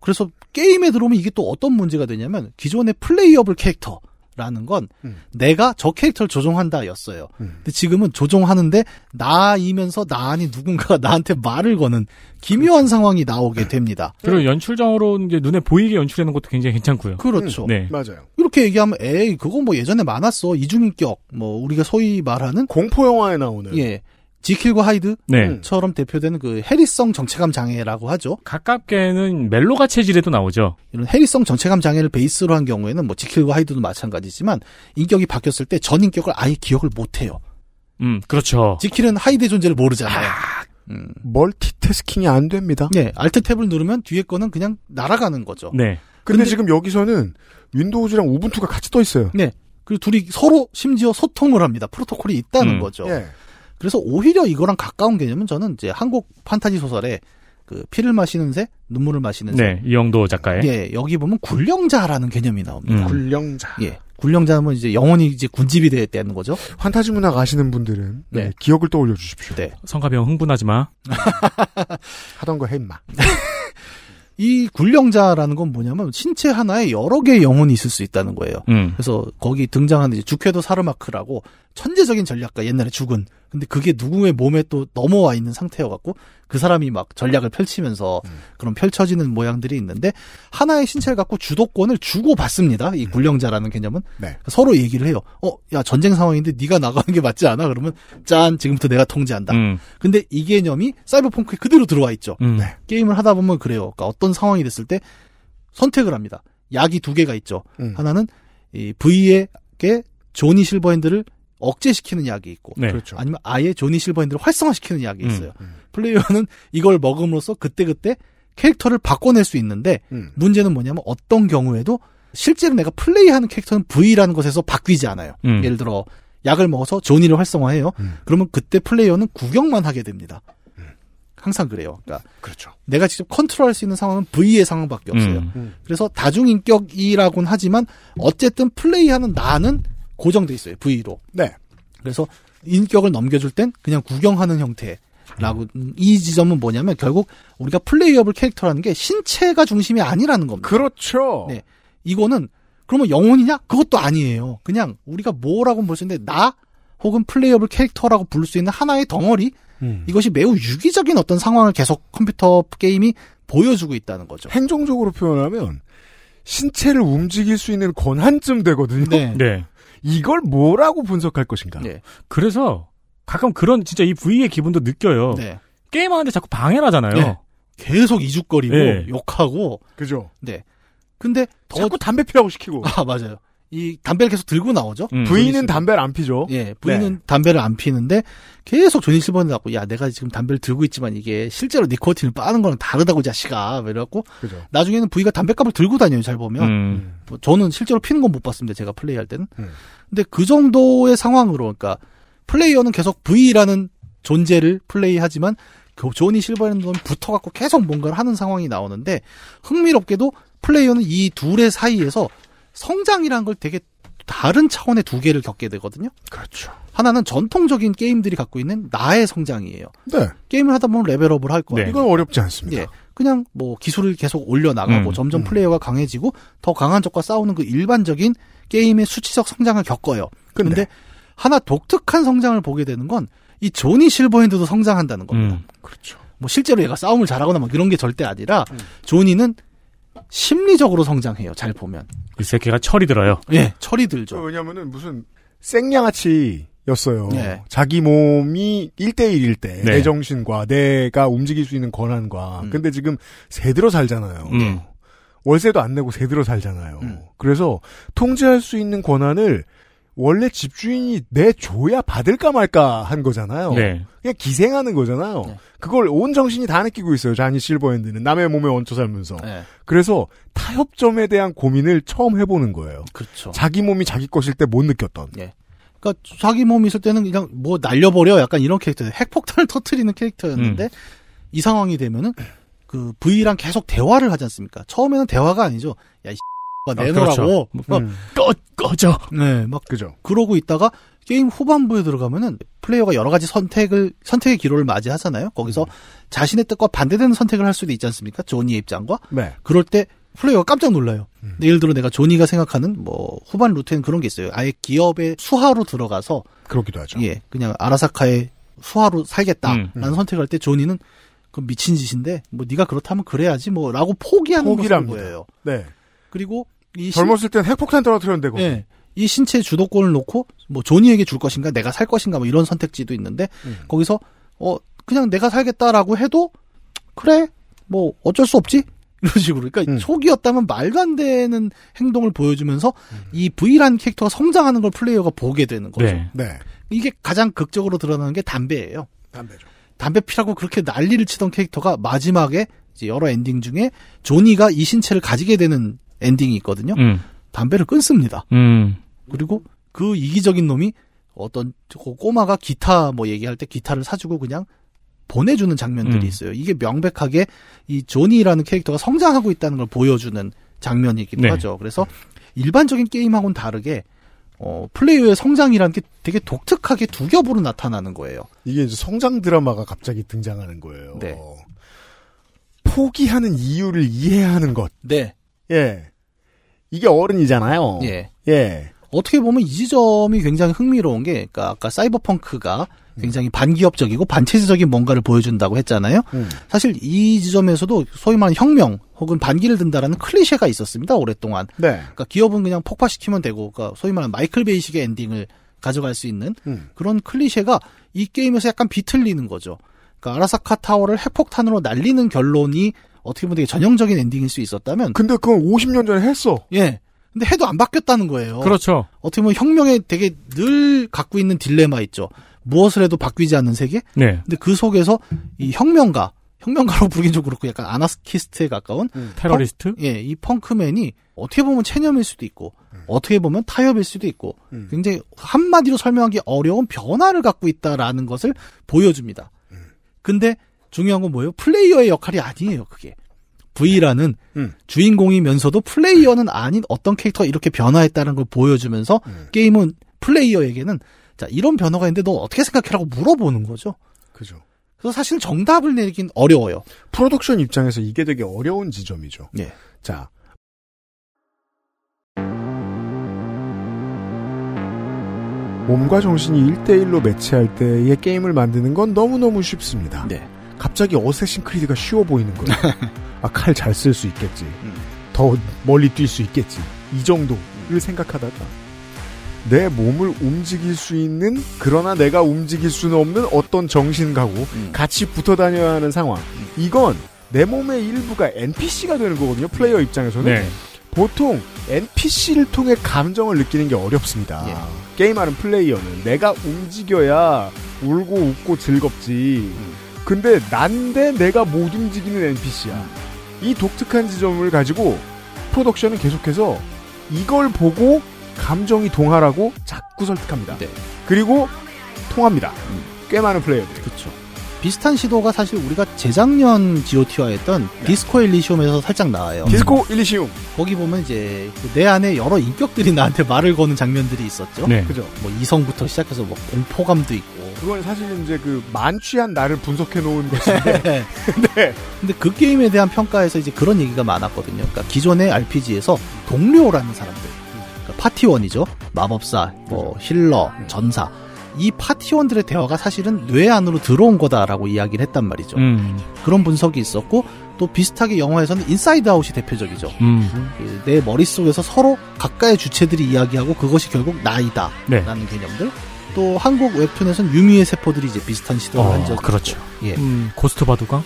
그래서 게임에 들어오면 이게 또 어떤 문제가 되냐면 기존의 playable 캐릭터 라는 건 음. 내가 저 캐릭터를 조종한다였어요. 음. 근데 지금은 조종하는데 나이면서 나 아닌 누군가가 나한테 말을 거는 기묘한 상황이 나오게 됩니다. 그리고 연출상으로 이제 눈에 보이게 연출하는 것도 굉장히 괜찮고요. 그렇죠. 네. 맞아요. 이렇게 얘기하면 에이 그거 뭐 예전에 많았어 이중인격 뭐 우리가 소위 말하는 공포 영화에 나오는 예 지킬과 하이드 네. 음. 처럼 대표되는 그 해리성 정체감 장애라고 하죠. 가깝게는 멜로가 체질에도 나오죠. 이런 해리성 정체감 장애를 베이스로 한 경우에는 뭐 지킬과 하이드도 마찬가지지만 인격이 바뀌었을 때 전 인격을 아예 기억을 못 해요. 음, 그렇죠. 지킬은 하이드의 존재를 모르잖아요. 음. 멀티태스킹이 안 됩니다. 네, Alt Tab을 누르면 뒤에 거는 그냥 날아가는 거죠. 네. 근데, 근데- 지금 여기서는 Windows랑 Ubuntu가 같이 떠 있어요. 네. 그리고 둘이 서로 심지어 소통을 합니다. 프로토콜이 있다는 음. 거죠. 예. 그래서 오히려 이거랑 가까운 개념은 저는 이제 한국 판타지 소설에 그 피를 마시는 새, 눈물을 마시는 새. 네, 이영도 작가의. 예, 여기 보면 굴령자라는 개념이 나옵니다. 음. 굴령자. 예. 굴령자면 이제 영원히 이제 군집이 되었다는 거죠. 환타지 문학 아시는 분들은 네, 네. 기억을 떠올려 주십시오. 네. 성가병 흥분하지 마. 하던 거 해 임마. 이 굴령자라는 건 뭐냐면 신체 하나에 여러 개의 영혼이 있을 수 있다는 거예요. 음. 그래서 거기 등장하는 이제 주쾌도 사르마크라고 천재적인 전략가 옛날에 죽은 근데 그게 누구의 몸에 또 넘어와 있는 상태여갖고 그 사람이 막 전략을 펼치면서 그런 펼쳐지는 모양들이 있는데 하나의 신체를 갖고 주도권을 주고 받습니다. 이 굴령자라는 개념은 네. 서로 얘기를 해요. 어, 야 전쟁 상황인데 네가 나가는 게 맞지 않아? 그러면 짠 지금부터 내가 통제한다. 음. 근데 이 개념이 사이버펑크에 그대로 들어와 있죠. 음. 네. 게임을 하다 보면 그래요. 그러니까 어떤 상황이 됐을 때 선택을 합니다. 약이 두 개가 있죠. 음. 하나는 이 V에게 조니 실버핸드를 억제시키는 약이 있고 네. 그렇죠. 아니면 아예 조니 실버핸드를 활성화시키는 약이 음. 있어요. 플레이어는 이걸 먹음으로써 그때그때 캐릭터를 바꿔낼 수 있는데 음. 문제는 뭐냐면 어떤 경우에도 실제로 내가 플레이하는 캐릭터는 V라는 것에서 바뀌지 않아요. 음. 예를 들어 약을 먹어서 조니를 활성화해요. 음. 그러면 그때 플레이어는 구경만 하게 됩니다. 항상 그래요. 그러니까 그렇죠. 내가 직접 컨트롤할 수 있는 상황은 V의 상황밖에 없어요. 음. 그래서 다중인격이라고는 하지만 어쨌든 플레이하는 나는 고정돼 있어요. V로. 네. 그래서 인격을 넘겨줄 땐 그냥 구경하는 형태 라고 음, 이 지점은 뭐냐면 결국 우리가 playable 캐릭터라는 게 신체가 중심이 아니라는 겁니다. 그렇죠. 네. 이거는 그러면 영혼이냐? 그것도 아니에요. 그냥 우리가 뭐라고 볼 수 있는데 나 혹은 playable 캐릭터라고 부를 수 있는 하나의 덩어리 음. 이것이 매우 유기적인 어떤 상황을 계속 컴퓨터 게임이 보여주고 있다는 거죠. 행정적으로 표현하면 신체를 움직일 수 있는 권한쯤 되거든요. 네. 네. 이걸 뭐라고 분석할 것인가? 네. 그래서 가끔 그런 진짜 이 V의 기분도 느껴요. 네. 게임하는데 자꾸 방해를 하잖아요. 네. 계속 이죽거리고 네. 욕하고 그죠? 네. 근데 더 자꾸 담배 피라고 시키고. 아 맞아요. 이 담배를 계속 들고 나오죠. 음. 부인은 담배를 안 피죠. 예, 부인은 담배를 안 피는데 계속 조니 실버는 갖고 야 내가 지금 담배를 들고 있지만 이게 실제로 니코틴을 빠는 거랑 다르다고 이 자식아 뭐 이래갖고 그죠. 나중에는 부이가 담배값을 들고 다녀요 잘 보면 음. 뭐 저는 실제로 피는 건 못 봤습니다 제가 플레이할 때는 음. 근데 그 정도의 상황으로 그러니까 플레이어는 계속 V라는 존재를 플레이하지만 그 조니 실버는 붙어갖고 계속 뭔가를 하는 상황이 나오는데 흥미롭게도 플레이어는 이 둘의 사이에서 성장이라는 걸 되게 다른 차원의 두 개를 겪게 되거든요. 그렇죠. 하나는 전통적인 게임들이 갖고 있는 나의 성장이에요. 네. 게임을 하다 보면 레벨업을 할 거예요. 네. 이건 어렵지 않습니다. 예. 그냥 뭐 기술을 계속 올려나가고 음, 점점 음. 플레이어가 강해지고 더 강한 적과 싸우는 그 일반적인 게임의 수치적 성장을 겪어요. 근데, 근데 하나 독특한 성장을 보게 되는 건 이 조니 실버핸드도 성장한다는 겁니다. 음. 그렇죠. 뭐 실제로 얘가 싸움을 잘하거나 막 이런 게 절대 아니라 음. 조니는 심리적으로 성장해요. 잘 보면. 이 새끼가 철이 들어요. 예, 철이 들죠. 왜냐면은 무슨 생양아치 였어요. 네. 자기 몸이 1대1일 때, 네. 내 정신과 내가 움직일 수 있는 권한과. 음. 근데 지금 새들어 살잖아요. 음. 월세도 안 내고 새들어 살잖아요. 음. 그래서 통제할 수 있는 권한을 원래 집주인이 내줘야 받을까 말까 한 거잖아요. 네. 그냥 기생하는 거잖아요. 네. 그걸 온 정신이 다 느끼고 있어요. 자니 실버핸드는 남의 몸에 얹혀 살면서. 예, 그래서 타협점에 대한 고민을 처음 해보는 거예요. 그렇죠. 자기 몸이 자기 것일 때 못 느꼈던. 그러니까 자기 몸이 있을 때는 그냥 뭐 날려버려 약간 이런 캐릭터예요. 핵폭탄을 터트리는 캐릭터였는데 음. 이 상황이 되면은 그 V랑 계속 대화를 하지 않습니까? 처음에는 대화가 아니죠. 야, 이 아, 내놓으라고. 그렇죠. 막, 음, 꺼, 꺼져. 네, 막 그죠. 그러고 있다가 게임 후반부에 들어가면은 플레이어가 여러 가지 선택을 선택의 기로를 맞이하잖아요. 거기서 음. 자신의 뜻과 반대되는 선택을 할 수도 있지 않습니까? 조니의 입장과 네. 그럴 때 플레이어가 깜짝 놀라요. 음. 예를 들어 내가 조니가 생각하는 뭐 후반 루트에는 그런 게 있어요. 아예 기업의 수하로 들어가서 그러기도 하죠. 예, 그냥 아라사카의 수하로 살겠다라는 음, 선택을 할 때 조니는 그 미친 짓인데 뭐 네가 그렇다면 그래야지 뭐라고 포기하는 포기랍니다. 보여요. 네. 그리고 이 신- 젊었을 땐 핵폭탄 떨어뜨렸는데. 예. 이 신체 주도권을 놓고 뭐 조니에게 줄 것인가 내가 살 것인가 뭐 이런 선택지도 있는데 음. 거기서 어 그냥 내가 살겠다라고 해도 그래 뭐 어쩔 수 없지 이런 식으로 그러니까 음. 초기였다면 말도 안 되는 행동을 보여주면서 이 V라는 캐릭터가 성장하는 걸 플레이어가 보게 되는 거죠. 네. 네. 이게 가장 극적으로 드러나는 게 담배예요. 담배죠. 담배 피라고 그렇게 난리를 치던 캐릭터가 마지막에 이제 여러 엔딩 중에 조니가 이 신체를 가지게 되는 엔딩이 있거든요. 음. 담배를 끊습니다. 음. 그리고 그 이기적인 놈이 어떤 그 꼬마가 기타 뭐 얘기할 때 기타를 사주고 그냥 보내주는 장면들이 음. 있어요. 이게 명백하게 이 조니라는 캐릭터가 성장하고 있다는 걸 보여주는 장면이기도 네. 하죠. 그래서 일반적인 게임하고는 다르게 어, 플레이어의 성장이라는 게 되게 독특하게 두 겹으로 나타나는 거예요. 이게 이제 성장 드라마가 갑자기 등장하는 거예요. 네. 포기하는 이유를 이해하는 것. 네. 예. 이게 어른이잖아요. 예. 예. 어떻게 보면 이 지점이 굉장히 흥미로운 게, 그러니까 아까 사이버펑크가 굉장히 반기업적이고 반체제적인 뭔가를 보여준다고 했잖아요. 음. 사실 이 지점에서도 소위 말하는 혁명 혹은 반기를 든다라는 클리셰가 있었습니다. 오랫동안. 네. 그러니까 기업은 그냥 폭파시키면 되고, 그러니까 소위 말하는 마이클 베이식의 엔딩을 가져갈 수 있는 음. 그런 클리셰가 이 게임에서 약간 비틀리는 거죠. 그러니까 아라사카 타워를 핵폭탄으로 날리는 결론이 어떻게 보면 되게 전형적인 엔딩일 수 있었다면, 근데 그건 50년 전에 했어. 예. 근데 해도 안 바뀌었다는 거예요. 그렇죠. 어떻게 보면 혁명에 되게 늘 갖고 있는 딜레마 있죠. 무엇을 해도 바뀌지 않는 세계? 네. 근데 그 속에서 이 혁명가, 혁명가로 부르긴 좀 그렇고 약간 아나스키스트에 가까운 테러리스트? 예, 이 펑크맨이 어떻게 보면 체념일 수도 있고 어떻게 보면 타협일 수도 있고 음. 굉장히 한마디로 설명하기 어려운 변화를 갖고 있다라는 것을 보여줍니다. 근데 중요한 건 뭐예요? 플레이어의 역할이 아니에요, 그게. V라는 음. 주인공이면서도 플레이어는 아닌 어떤 캐릭터가 이렇게 변화했다는 걸 보여주면서 음. 게임은 플레이어에게는 자, 이런 변화가 있는데 너 어떻게 생각해라고 물어보는 거죠. 그죠. 그래서 사실 정답을 내긴 어려워요. 프로덕션 입장에서 이게 되게 어려운 지점이죠. 예. 자. 몸과 정신이 1대1로 매치할 때의 게임을 만드는 건 너무너무 쉽습니다. 네. 갑자기 어쌔신 크리드가 쉬워 보이는 거예요. 아, 칼 잘 쓸 수 있겠지. 음. 더 멀리 뛸 수 있겠지. 이 정도를 생각하다가 내 몸을 움직일 수 있는 그러나 내가 움직일 수는 없는 어떤 정신가고 음. 같이 붙어 다녀야 하는 상황. 이건 내 몸의 일부가 NPC가 되는 거거든요. 플레이어 입장에서는. 네. 보통 NPC를 통해 감정을 느끼는 게 어렵습니다. 예. 게임하는 플레이어는 내가 움직여야 울고 웃고 즐겁지. 음. 근데 난데 내가 못 움직이는 NPC야. 이 독특한 지점을 가지고 프로덕션은 계속해서 이걸 보고 감정이 동하라고 자꾸 설득합니다. 네. 그리고 통합니다. 꽤 많은 플레이어들이. 그렇죠. 비슷한 시도가 사실 우리가 재작년 GOT와 했던 디스코 엘리시움에서 살짝 나와요. 디스코 일리시움. 거기 보면 이제 그내 안에 여러 인격들이 나한테 말을 거는 장면들이 있었죠. 네. 그죠? 뭐 이성부터 시작해서 뭐 공포감도 있고. 그건 사실은 이제 그 만취한 나를 분석해 놓은 것인데. 네. 근데 그 게임에 대한 평가에서 이제 그런 얘기가 많았거든요. 그러니까 기존의 RPG에서 동료라는 사람들, 그러니까 파티원이죠. 마법사, 뭐 힐러, 전사. 이 파티원들의 대화가 사실은 뇌 안으로 들어온 거다라고 이야기를 했단 말이죠. 음. 그런 분석이 있었고 또 비슷하게 영화에서는 인사이드 아웃이 대표적이죠. 음. 그 내 머릿속에서 서로 각각의 주체들이 이야기하고 그것이 결국 나이다. 네. 라는 개념들. 또 한국 웹툰에서는 유미의 세포들이 이제 비슷한 시도를 한 적이 어, 그렇죠. 있고. 예. 음, 고스트 바둑왕?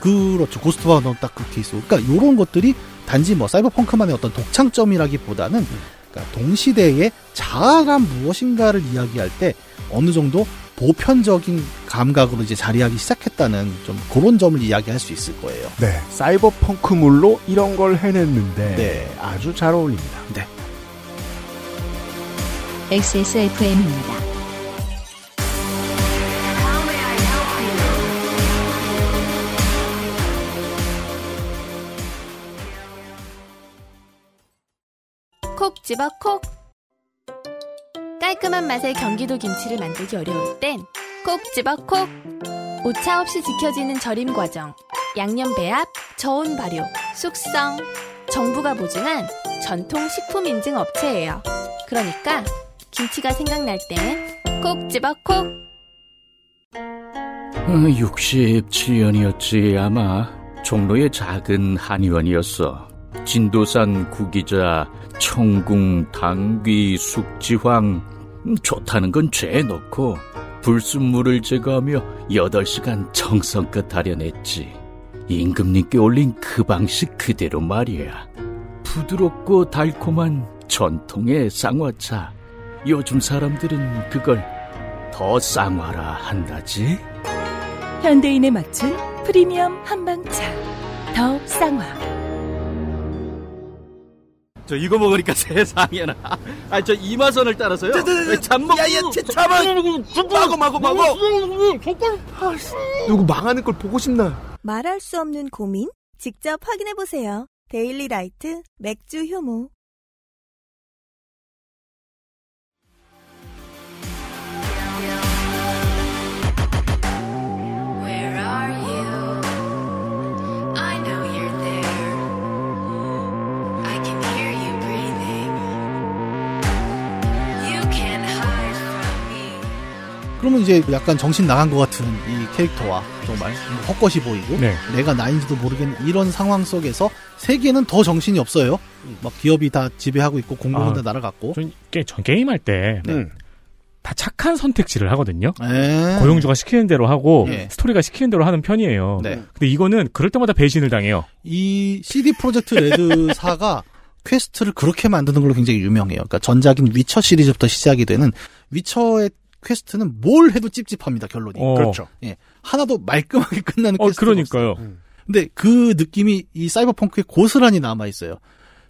그렇죠. 고스트 바둑왕 딱 그 케이스. 그러니까 요런 것들이 단지 뭐 사이버펑크만의 어떤 독창점이라기보다는 그러니까 동시대의 자아란 무엇인가를 이야기할 때 어느 정도 보편적인 감각으로 이제 자리하기 시작했다는 좀 그런 점을 이야기할 수 있을 거예요. 네. 사이버펑크물로 이런 걸 해냈는데 네. 아주 잘 어울립니다. 네. XSFM입니다. 콕 집어 콕. 깔끔한 맛의 경기도 김치를 만들기 어려울 땐 콕 집어 콕. 오차 없이 지켜지는 절임 과정, 양념 배합, 저온 발효, 숙성. 정부가 보증한 전통 식품 인증 업체예요. 그러니까 김치가 생각날 땐 콕 집어 콕. 67년이었지 아마 종로의 작은 한의원이었어 진도산 구기자 청궁 당귀 숙지황. 음, 좋다는 건 죄에 넣고 불순물을 제거하며 8시간 정성껏 다려냈지. 임금님께 올린 그 방식 그대로 말이야. 부드럽고 달콤한 전통의 쌍화차. 요즘 사람들은 그걸 더 쌍화라 한다지? 현대인에 맞춘 프리미엄 한방차. 더 쌍화 저 이거 먹으니까 세상에나. 아, 저 이마선을 따라서요. 잠먹. 야야 잠깐 마고 마고 마고 누구 망하는 걸 보고 싶나 말할 수 없는 고민? 직접 확인해 보세요. 데일리 라이트 맥주 효모. 그러면 이제 약간 정신 나간 것 같은 이 캐릭터와 정말 헛것이 보이고 네. 내가 나인지도 모르겠는 이런 상황 속에서 세계는 더 정신이 없어요. 막 기업이 다 지배하고 있고 공공은 아, 다 날아갔고. 전, 게- 전 게임할 때, 네. 다 착한 선택지를 하거든요. 에. 고용주가 시키는 대로 하고, 예. 스토리가 시키는 대로 하는 편이에요. 네. 근데 이거는 그럴 때마다 배신을 당해요. 이 CD Projekt Red사가 퀘스트를 그렇게 만드는 걸로 굉장히 유명해요. 그러니까 전작인 위쳐 시리즈부터 시작이 되는 위쳐의 퀘스트는 뭘 해도 찝찝합니다, 결론이. 어. 그렇죠. 예. 하나도 말끔하게 끝나는 어, 퀘스트가 그러니까요. 근데 그 느낌이 이 사이버펑크에 고스란히 남아 있어요.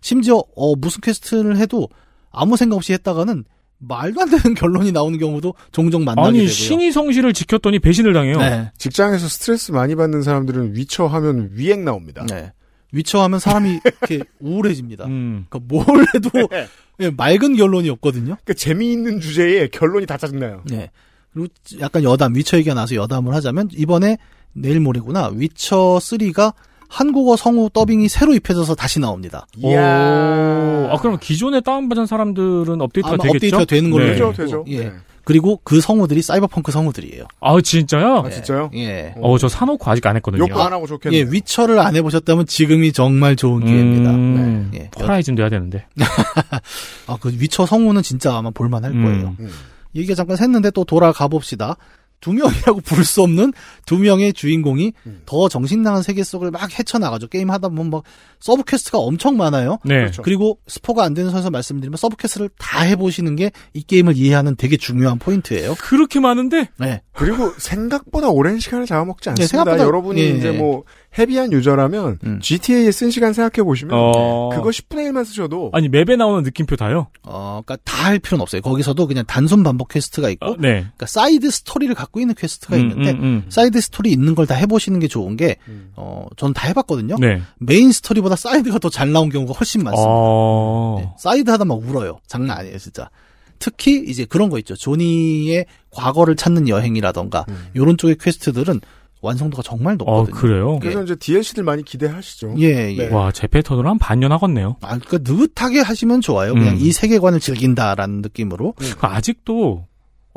심지어 어 무슨 퀘스트를 해도 아무 생각 없이 했다가는 말도 안 되는 결론이 나오는 경우도 종종 만나게 아니, 되고요. 신이 성실을 지켰더니 배신을 당해요. 네. 직장에서 스트레스 많이 받는 사람들은 위쳐 하면 위액 나옵니다 네. 위쳐하면 사람이 이렇게 우울해집니다. 음. 그러니까 뭘 해도 예, 맑은 결론이 없거든요. 그 재미있는 주제에 결론이 다 짜증나요 네. 그리고 약간 여담, 위쳐 얘기가 나서 여담을 하자면 이번에 내일 모레구나. 위쳐 3가 한국어 성우 더빙이 새로 입혀져서 다시 나옵니다. 오. 아, 그럼 기존에 다운받은 사람들은 업데이트가 되겠죠? 업데이트가 되는 걸로 네. 되죠 되죠 예. 네. 그리고 그 성우들이 사이버펑크 성우들이에요. 아, 진짜요? 아 진짜요? 예. 어, 저 사놓고 아직 안 했거든요. 욕도 안 하고 좋겠네요 예, 위쳐를 안 해보셨다면 지금이 정말 좋은 기회입니다. 음, 네. 예. 호라이즌도 해야 되는데. 아, 그 위쳐 성우는 진짜 아마 볼만할 음. 거예요. 음. 얘기가 잠깐 샜는데 또 돌아가 봅시다. 두 명이라고 부를 수 없는 두 명의 주인공이 음. 더 정신나간 세계 속을 막 헤쳐나가죠. 게임 하다 보면 막 서브 퀘스트가 엄청 많아요. 네. 그렇죠. 그리고 스포가 안 되는 선에서 말씀드리면 서브 퀘스트를 다 해보시는 게 이 게임을 이해하는 되게 중요한 포인트예요. 그렇게 많은데? 네. 그리고 생각보다 오랜 시간을 잡아먹지 네, 않습니다. 생각보다- 여러분이 예. 이제 뭐 heavy한 유저라면 음. GTA에 쓴 시간 생각해 보시면 어. 그거 10분의 1만 쓰셔도 아니, 맵에 나오는 느낌표 다요? 어, 그러니까 다 할 필요는 없어요. 거기서도 그냥 단순 반복 퀘스트가 있고, 어, 네. 그러니까 사이드 스토리를 갖고 있는 퀘스트가 음, 있는데 음, 음. 사이드 스토리 있는 걸 다 해보시는 게 좋은 게, 음. 어, 전 다 해봤거든요. 네. 메인 스토리보다 사이드가 더 잘 나온 경우가 훨씬 많습니다. 어. 네, 사이드 하다 막 울어요. 장난 아니에요, 진짜. 특히 이제 그런 거 있죠. 조니의 과거를 찾는 여행이라던가 요런 쪽의 퀘스트들은 완성도가 정말 음. 어, 높거든요. 그래요? 그래서 이제 DLC들 많이 기대하시죠. 예, 예. 네. 와, 제 패턴으로 한 반년 하겠네요. 아, 그러니까 느긋하게 하시면 좋아요. 그냥 음. 이 세계관을 즐긴다라는 느낌으로. 그 아직도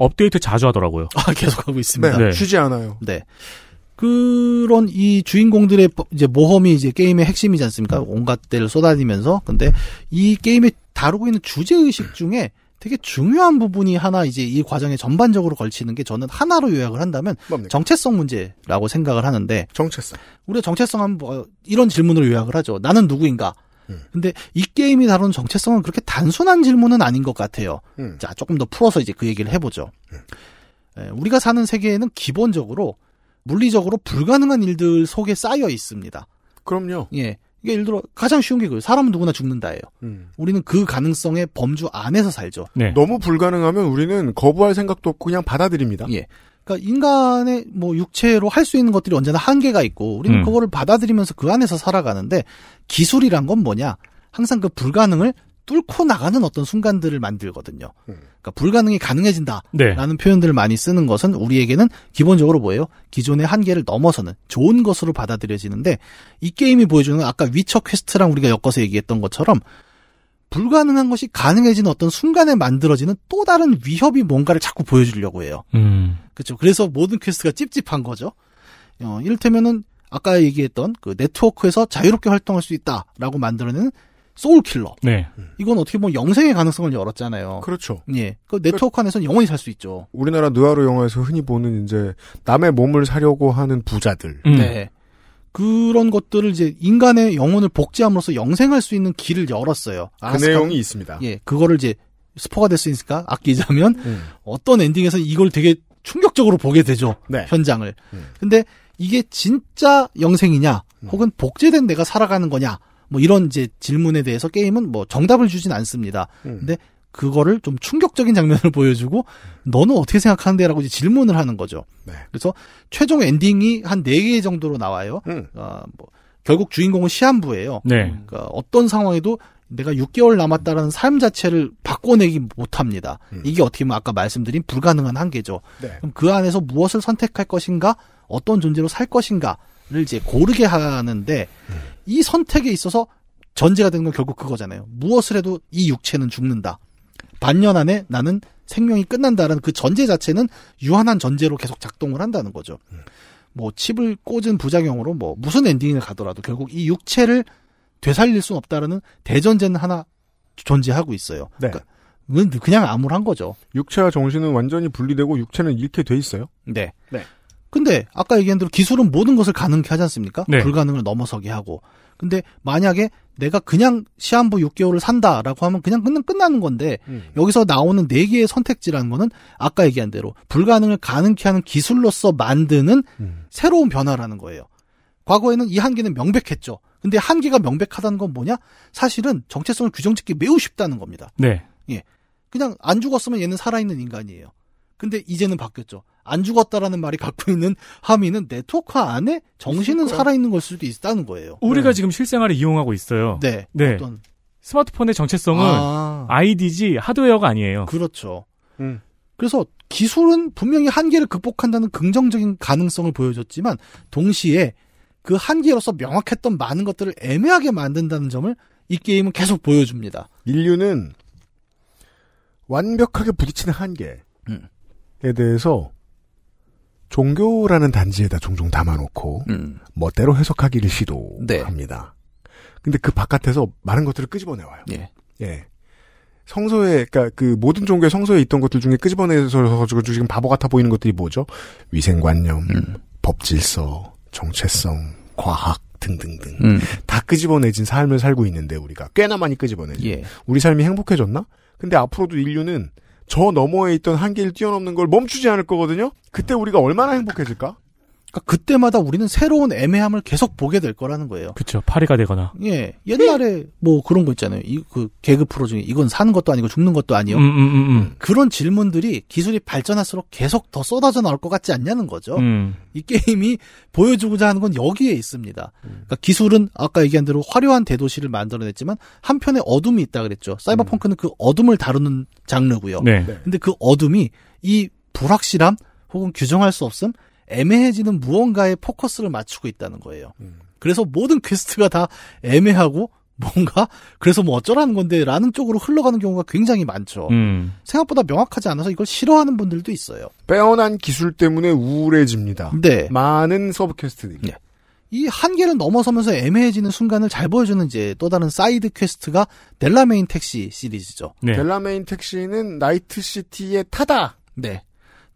업데이트 자주 하더라고요. 아, 계속 하고 있습니다. 네, 네. 쉬지 않아요. 네. 그런 이 주인공들의 버- 이제 모험이 이제 게임의 핵심이지 않습니까? 온갖 데를 쏟아내면서. 근데 이 게임에 다루고 있는 주제 의식 중에 되게 중요한 부분이 하나 이제 이 과정에 전반적으로 걸치는 게 저는 하나로 요약을 한다면 뭡니까? 정체성 문제라고 생각을 하는데 정체성. 우리가 정체성 하면 뭐 이런 질문으로 요약을 하죠. 나는 누구인가? 음. 근데 이 게임이 다루는 정체성은 그렇게 단순한 질문은 아닌 것 같아요. 음. 자, 조금 더 풀어서 이제 그 얘기를 해보죠. 에, 우리가 사는 세계에는 기본적으로 물리적으로 불가능한 일들 속에 쌓여 있습니다. 그럼요. 예. 이게 예를 들어 가장 쉬운 게 그거예요. 사람은 누구나 죽는다예요. 음. 우리는 그 가능성의 범주 안에서 살죠. 네. 너무 불가능하면 우리는 거부할 생각도 없고 그냥 받아들입니다. 예. 그러니까 인간의 뭐 육체로 할 수 있는 것들이 언제나 한계가 있고 우리는 음. 그거를 받아들이면서 그 안에서 살아가는데 기술이란 건 뭐냐? 항상 그 불가능을 뚫고 나가는 어떤 순간들을 만들거든요. 음. 그러니까 불가능이 가능해진다. 네. 라는 표현들을 많이 쓰는 것은 우리에게는 기본적으로 뭐예요? 기존의 한계를 넘어서는 좋은 것으로 받아들여지는데 이 게임이 보여주는 아까 위쳐 퀘스트랑 우리가 엮어서 얘기했던 것처럼 불가능한 것이 가능해지는 어떤 순간에 만들어지는 또 다른 위협이 뭔가를 자꾸 보여주려고 해요. 음. 그렇죠. 그래서 모든 퀘스트가 찝찝한 거죠. 어, 이를테면은 아까 얘기했던 그 네트워크에서 자유롭게 활동할 수 있다라고 만들어내는 소울킬러. 네. 이건 어떻게 보면 영생의 가능성을 열었잖아요. 그렇죠. 예. 그 네트워크 안에서는 영원히 살 수 있죠. 우리나라 느와르 영화에서 흔히 보는 이제 남의 몸을 사려고 하는 부자들. 음. 네. 그런 것들을 이제 인간의 영혼을 복제함으로써 영생할 수 있는 길을 열었어요. 그 아라스카- 내용이 있습니다. 예. 그거를 이제 스포가 될 수 있으니까 아끼자면 음. 어떤 엔딩에서 이걸 되게 충격적으로 보게 되죠. 네. 현장을. 음. 근데 이게 진짜 영생이냐, 음. 혹은 복제된 내가 살아가는 거냐, 뭐 이런 이제 질문에 대해서 게임은 뭐 정답을 주진 않습니다. 음. 근데 그거를 좀 충격적인 장면을 보여주고 너는 어떻게 생각하는데라고 이제 질문을 하는 거죠. 네. 그래서 최종 엔딩이 한 4개 정도로 나와요. 음. 아, 뭐 결국 주인공은 시한부예요. 네. 그러니까 어떤 상황에도 내가 6개월 남았다라는 삶 자체를 바꿔내기 못합니다. 이게 어떻게 보면 아까 말씀드린 불가능한 한계죠. 네. 그럼 그 안에서 무엇을 선택할 것인가, 어떤 존재로 살 것인가를 이제 고르게 하는데 이 선택에 있어서 전제가 되는 건 결국 그거잖아요. 무엇을 해도 이 육체는 죽는다. 반년 안에 나는 생명이 끝난다라는 그 전제 자체는 유한한 전제로 계속 작동을 한다는 거죠. 뭐 칩을 꽂은 부작용으로 뭐 무슨 엔딩을 가더라도 결국 이 육체를 되살릴 수는 없다라는 대전제는 하나 존재하고 있어요. 네. 그러니까 그냥 암울한 거죠. 육체와 정신은 완전히 분리되고 육체는 잃게 돼 있어요. 네. 네. 근데 아까 얘기한 대로 기술은 모든 것을 가능케 하지 않습니까? 네. 불가능을 넘어서게 하고. 근데 만약에 내가 그냥 시한부 6개월을 산다라고 하면 그냥 끝나, 끝나는 건데 음. 여기서 나오는 네 개의 선택지라는 거는 아까 얘기한 대로 불가능을 가능케 하는 기술로서 만드는 음. 새로운 변화라는 거예요. 과거에는 이 한계는 명백했죠. 근데 한계가 명백하다는 건 뭐냐? 사실은 정체성을 규정짓기 매우 쉽다는 겁니다. 네. 예. 그냥 안 죽었으면 얘는 살아있는 인간이에요. 근데 이제는 바뀌었죠. 안 죽었다라는 말이 갖고 있는 함의는 네트워크 안에 정신은 있을. 살아있는 걸 수도 있다는 거예요. 우리가 지금 실생활에 이용하고 있어요. 네. 네. 어떤 스마트폰의 정체성은 아. 아이디지 하드웨어가 아니에요. 그렇죠. 음. 그래서 기술은 분명히 한계를 극복한다는 긍정적인 가능성을 보여줬지만 동시에 그 한계로서 명확했던 많은 것들을 애매하게 만든다는 점을 이 게임은 계속 보여줍니다. 인류는 완벽하게 부딪히는 한계에 대해서 종교라는 단지에다 종종 담아놓고 멋대로 해석하기를 시도합니다. 근데 그 바깥에서 많은 것들을 끄집어내와요. 예. 예. 성서에, 그니까 그 모든 종교의 성서에 있던 것들 중에 끄집어내서 지금 바보 같아 보이는 것들이 뭐죠? 위생관념, 법질서, 정체성, 과학 등등등. 음. 다 끄집어내진 삶을 살고 있는데 우리가 꽤나 많이 끄집어내죠. 예. 우리 삶이 행복해졌나? 근데 앞으로도 인류는 저 너머에 있던 한계를 뛰어넘는 걸 멈추지 않을 거거든요? 그때 우리가 얼마나 행복해질까? 그러니까 그때마다 우리는 새로운 애매함을 계속 보게 될 거라는 거예요. 그쵸. 파리가 되거나. 예. 옛날에 뭐 그런 거 있잖아요. 이, 그 개그 프로 중에 이건 사는 것도 아니고 죽는 것도 아니요. 음, 음, 음, 음. 그런 질문들이 기술이 발전할수록 계속 더 쏟아져 나올 것 같지 않냐는 거죠. 음. 이 게임이 보여주고자 하는 건 여기에 있습니다. 그러니까 기술은 아까 얘기한 대로 화려한 대도시를 만들어냈지만 한편에 어둠이 있다 그랬죠. 사이버펑크는 그 어둠을 다루는 장르고요. 네. 근데 그 어둠이 이 불확실함 혹은 규정할 수 없음 애매해지는 무언가에 포커스를 맞추고 있다는 거예요. 그래서 모든 퀘스트가 다 애매하고 뭔가 그래서 뭐 어쩌라는 건데라는 쪽으로 흘러가는 경우가 굉장히 많죠. 음. 생각보다 명확하지 않아서 이걸 싫어하는 분들도 있어요. 빼어난 기술 때문에 우울해집니다. 네. 많은 서브 퀘스트들이. 네. 이 한계를 넘어서면서 애매해지는 순간을 잘 보여주는 이제 또 다른 사이드 퀘스트가 델라메인 택시 시리즈죠. 네. 델라메인 택시는 나이트 시티의 타다. 네.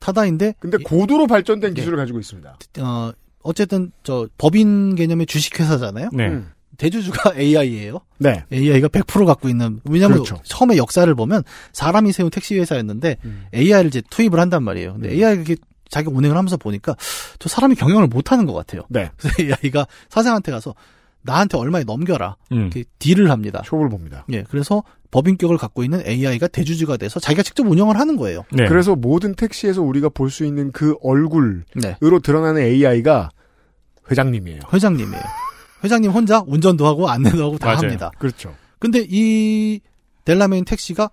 타다인데 근데 고도로 발전된 기술을 가지고 있습니다. 어 어쨌든 저 법인 개념의 주식 회사잖아요. 네. 음. 대주주가 AI예요. 네. AI가 100% 갖고 있는 왜냐하면 그렇죠. 처음에 역사를 보면 사람이 세운 택시 회사였는데 음. AI를 이제 투입을 한단 말이에요. 근데 AI가 이렇게 자기 운행을 하면서 보니까 저 사람이 경영을 못 하는 것 같아요. 네. 그래서 AI가 사장한테 가서 나한테 얼마에 넘겨라. 음. 이렇게 딜을 합니다. 쇼를 봅니다. 예, 그래서 법인격을 갖고 있는 AI가 대주주가 돼서 자기가 직접 운영을 하는 거예요. 네. 그래서 모든 택시에서 우리가 볼 수 있는 그 얼굴으로 네. 드러나는 AI가 회장님이에요. 회장님이에요. 회장님 혼자 운전도 하고 안내도 하고 다 맞아요. 합니다. 그렇죠. 근데 이 델라메인 택시가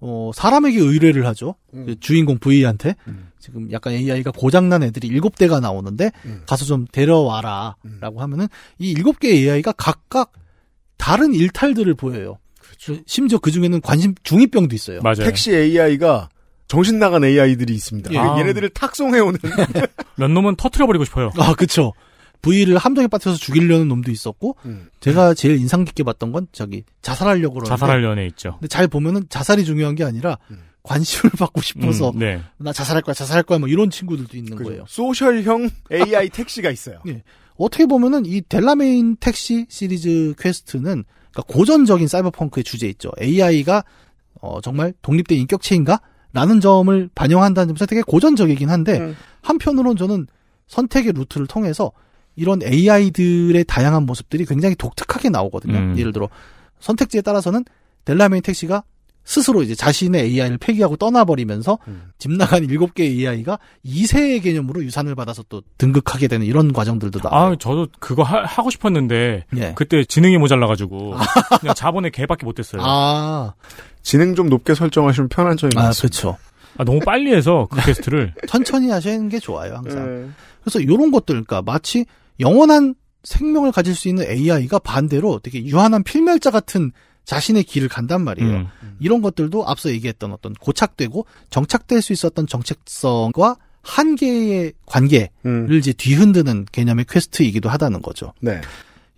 어, 사람에게 의뢰를 하죠. 음. 그 주인공 V한테 음. 지금 약간 AI가 고장난 애들이 일곱 대가 나오는데 음. 가서 좀 데려와라라고 하면은 이 일곱 개 AI가 각각 다른 일탈들을 보여요. 그 심지어 그 중에는 관심 중이병도 있어요. 맞아요. 택시 AI가 정신 나간 AI들이 있습니다. 예. 아. 얘네들을 탁송해 오는. 몇 놈은 터트려 버리고 싶어요. 아, 그쵸. V를 함정에 빠뜨려서 죽이려는 놈도 있었고, 음. 제가 제일 인상 깊게 봤던 건 저기 자살하려고 그러는데 자살하려는 애 있죠. 근데 잘 보면은 자살이 중요한 게 아니라 음. 관심을 받고 싶어서 음, 네. 나 자살할 거야, 자살할 거야, 뭐 이런 친구들도 있는 그죠. 거예요. 소셜형 AI 택시가 있어요. 예. 어떻게 보면은 이 델라메인 택시 시리즈 퀘스트는 그러니까 고전적인 사이버펑크의 주제 있죠. AI가 어, 정말 독립된 인격체인가? 라는 점을 반영한다는 점에서 되게 고전적이긴 한데 음. 한편으로는 저는 선택의 루트를 통해서 이런 AI들의 다양한 모습들이 굉장히 독특하게 나오거든요. 음. 예를 들어 선택지에 따라서는 델라메인 택시가 스스로 이제 자신의 AI를 폐기하고 떠나버리면서 집 나간 일곱 개의 AI가 2세의 개념으로 유산을 받아서 또 등극하게 되는 이런 과정들도 나와요. 아, 저도 그거 하, 고 싶었는데 예. 그때 지능이 모자라가지고 그냥 자본의 개밖에 못했어요. 아, 지능 좀 높게 설정하시면 편한 점이 아, 많습니다. 그렇죠. 아, 너무 빨리 해서 그 퀘스트를 천천히 하시는 게 좋아요, 항상. 네. 그래서 이런 것들, 그러니까 마치 영원한 생명을 가질 수 있는 AI가 반대로 되게 유한한 필멸자 같은 자신의 길을 간단 말이에요. 음. 이런 것들도 앞서 얘기했던 어떤 고착되고 정착될 수 있었던 정체성과 한계의 관계를 음. 이제 뒤흔드는 개념의 퀘스트이기도 하다는 거죠. 네.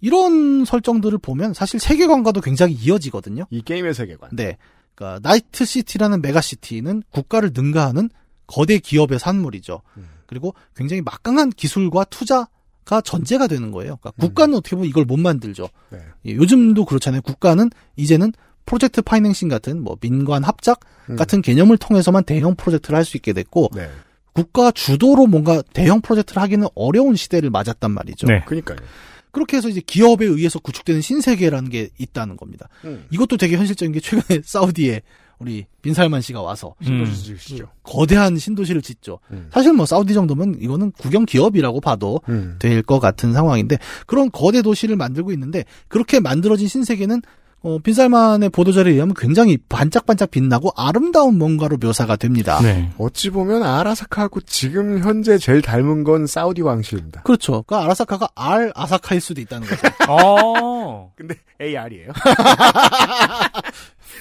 이런 설정들을 보면 사실 세계관과도 굉장히 이어지거든요. 이 게임의 세계관. 네. 그러니까 나이트 시티라는 메가 시티는 국가를 능가하는 거대 기업의 산물이죠. 그리고 굉장히 막강한 기술과 투자 가 전제가 되는 거예요. 그러니까 국가는 어떻게 보면 이걸 못 만들죠. 네. 예, 요즘도 그렇잖아요. 국가는 이제는 프로젝트 파이낸싱 같은 뭐 민관 합작 음. 같은 개념을 통해서만 대형 프로젝트를 할 수 있게 됐고 네. 국가 주도로 뭔가 대형 프로젝트를 하기는 어려운 시대를 맞았단 말이죠. 네. 그러니까요. 그렇게 해서 이제 기업에 의해서 구축되는 신세계라는 게 있다는 겁니다. 음. 이것도 되게 현실적인 게 최근에 사우디에 우리 빈살만 씨가 와서 신도시 지으시죠. 거대한 신도시를 짓죠. 음. 사실 뭐 사우디 정도면 이거는 국영 기업이라고 봐도 음. 될것 같은 상황인데 그런 거대 도시를 만들고 있는데 그렇게 만들어진 신세계는 어, 빈살만의 보도자료에 의하면 굉장히 반짝반짝 빛나고 아름다운 뭔가로 묘사가 됩니다. 네. 어찌 보면 아라사카하고 지금 현재 제일 닮은 건 사우디 왕실입니다. 그렇죠. 그 아라사카가 알 아사카일 수도 있다는 거죠. 어. 근데 AR이에요.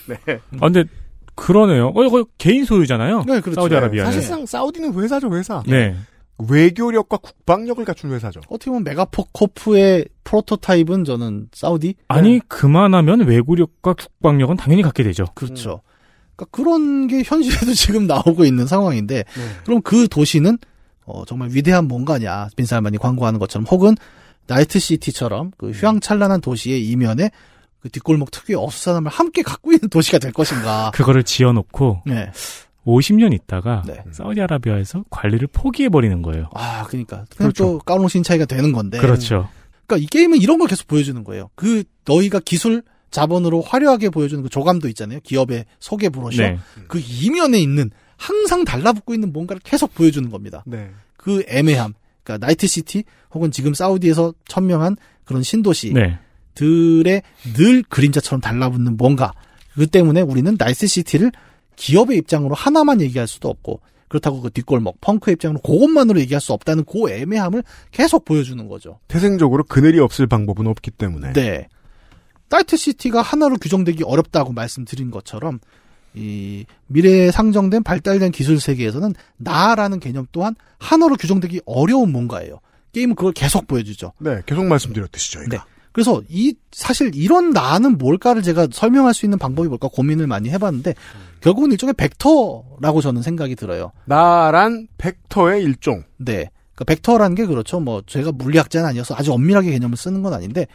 네. 아, 근데 그러네요. 어, 이거 개인 소유잖아요. 네, 그렇죠. 사우디아라비아는. 사실상 사우디는 회사죠, 회사. 네. 외교력과 국방력을 갖춘 회사죠. 어떻게 보면 메가포코프의 프로토타입은 저는 사우디? 아니 그만하면 외구력과 국방력은 당연히 갖게 되죠. 그렇죠. 그러니까 그런 게 현실에도 지금 나오고 있는 상황인데 네. 그럼 그 도시는 어, 정말 위대한 뭔가냐 빈살만이 광고하는 것처럼 혹은 나이트시티처럼 그 휘황찬란한 도시의 이면에 그 뒷골목 특유의 어수선함을 함께 갖고 있는 도시가 될 것인가. 그거를 지어놓고 네. 50년 있다가 네. 사우디아라비아에서 관리를 포기해 버리는 거예요. 아, 그러니까 그냥 그렇죠. 또 까롱신 차이가 되는 건데. 그렇죠. 그러니까 이 게임은 이런 걸 계속 보여주는 거예요. 그 너희가 기술 자본으로 화려하게 보여주는 그 조감도 있잖아요. 기업의 소개 브로셔. 네. 그 이면에 있는 항상 달라붙고 있는 뭔가를 계속 보여주는 겁니다. 네. 그 애매함. 그러니까 나이트 시티 혹은 지금 사우디에서 천명한 그런 신도시 네. 들의 늘 그림자처럼 달라붙는 뭔가. 그 때문에 우리는 나이트시티를 기업의 입장으로 하나만 얘기할 수도 없고 그렇다고 그 뒷골목 펑크의 입장으로 그것만으로 얘기할 수 없다는 그 애매함을 계속 보여주는 거죠. 태생적으로 그늘이 없을 방법은 없기 때문에. 네. 나이트시티가 하나로 규정되기 어렵다고 말씀드린 것처럼 이 미래에 상정된 발달된 기술 세계에서는 나라는 개념 또한 하나로 규정되기 어려운 뭔가예요. 게임은 그걸 계속 보여주죠. 네, 계속 말씀드렸듯이 저희가. 네. 그래서 이 사실 이런 나는 뭘까를 제가 설명할 수 있는 방법이 뭘까 고민을 많이 해봤는데 결국은 일종의 벡터라고 저는 생각이 들어요. 나란 벡터의 일종. 네. 그러니까 벡터라는 게 그렇죠. 뭐 제가 물리학자는 아니어서 아주 엄밀하게 개념을 쓰는 건 아닌데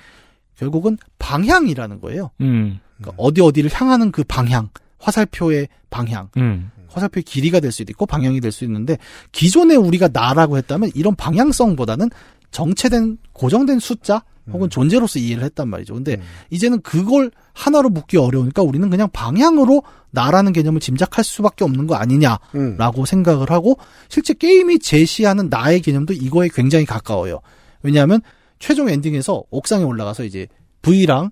결국은 방향이라는 거예요. 음. 그러니까 어디 어디를 향하는 그 방향, 화살표의 방향, 음. 화살표의 길이가 될 수도 있고 방향이 될 수 있는데 기존에 우리가 나라고 했다면 이런 방향성보다는 정체된 고정된 숫자 혹은 존재로서 이해를 했단 말이죠. 근데 이제는 그걸 하나로 묶기 어려우니까 우리는 그냥 방향으로 나라는 개념을 짐작할 수밖에 없는 거 아니냐라고 생각을 하고 실제 게임이 제시하는 나의 개념도 이거에 굉장히 가까워요. 왜냐하면 최종 엔딩에서 옥상에 올라가서 이제 V랑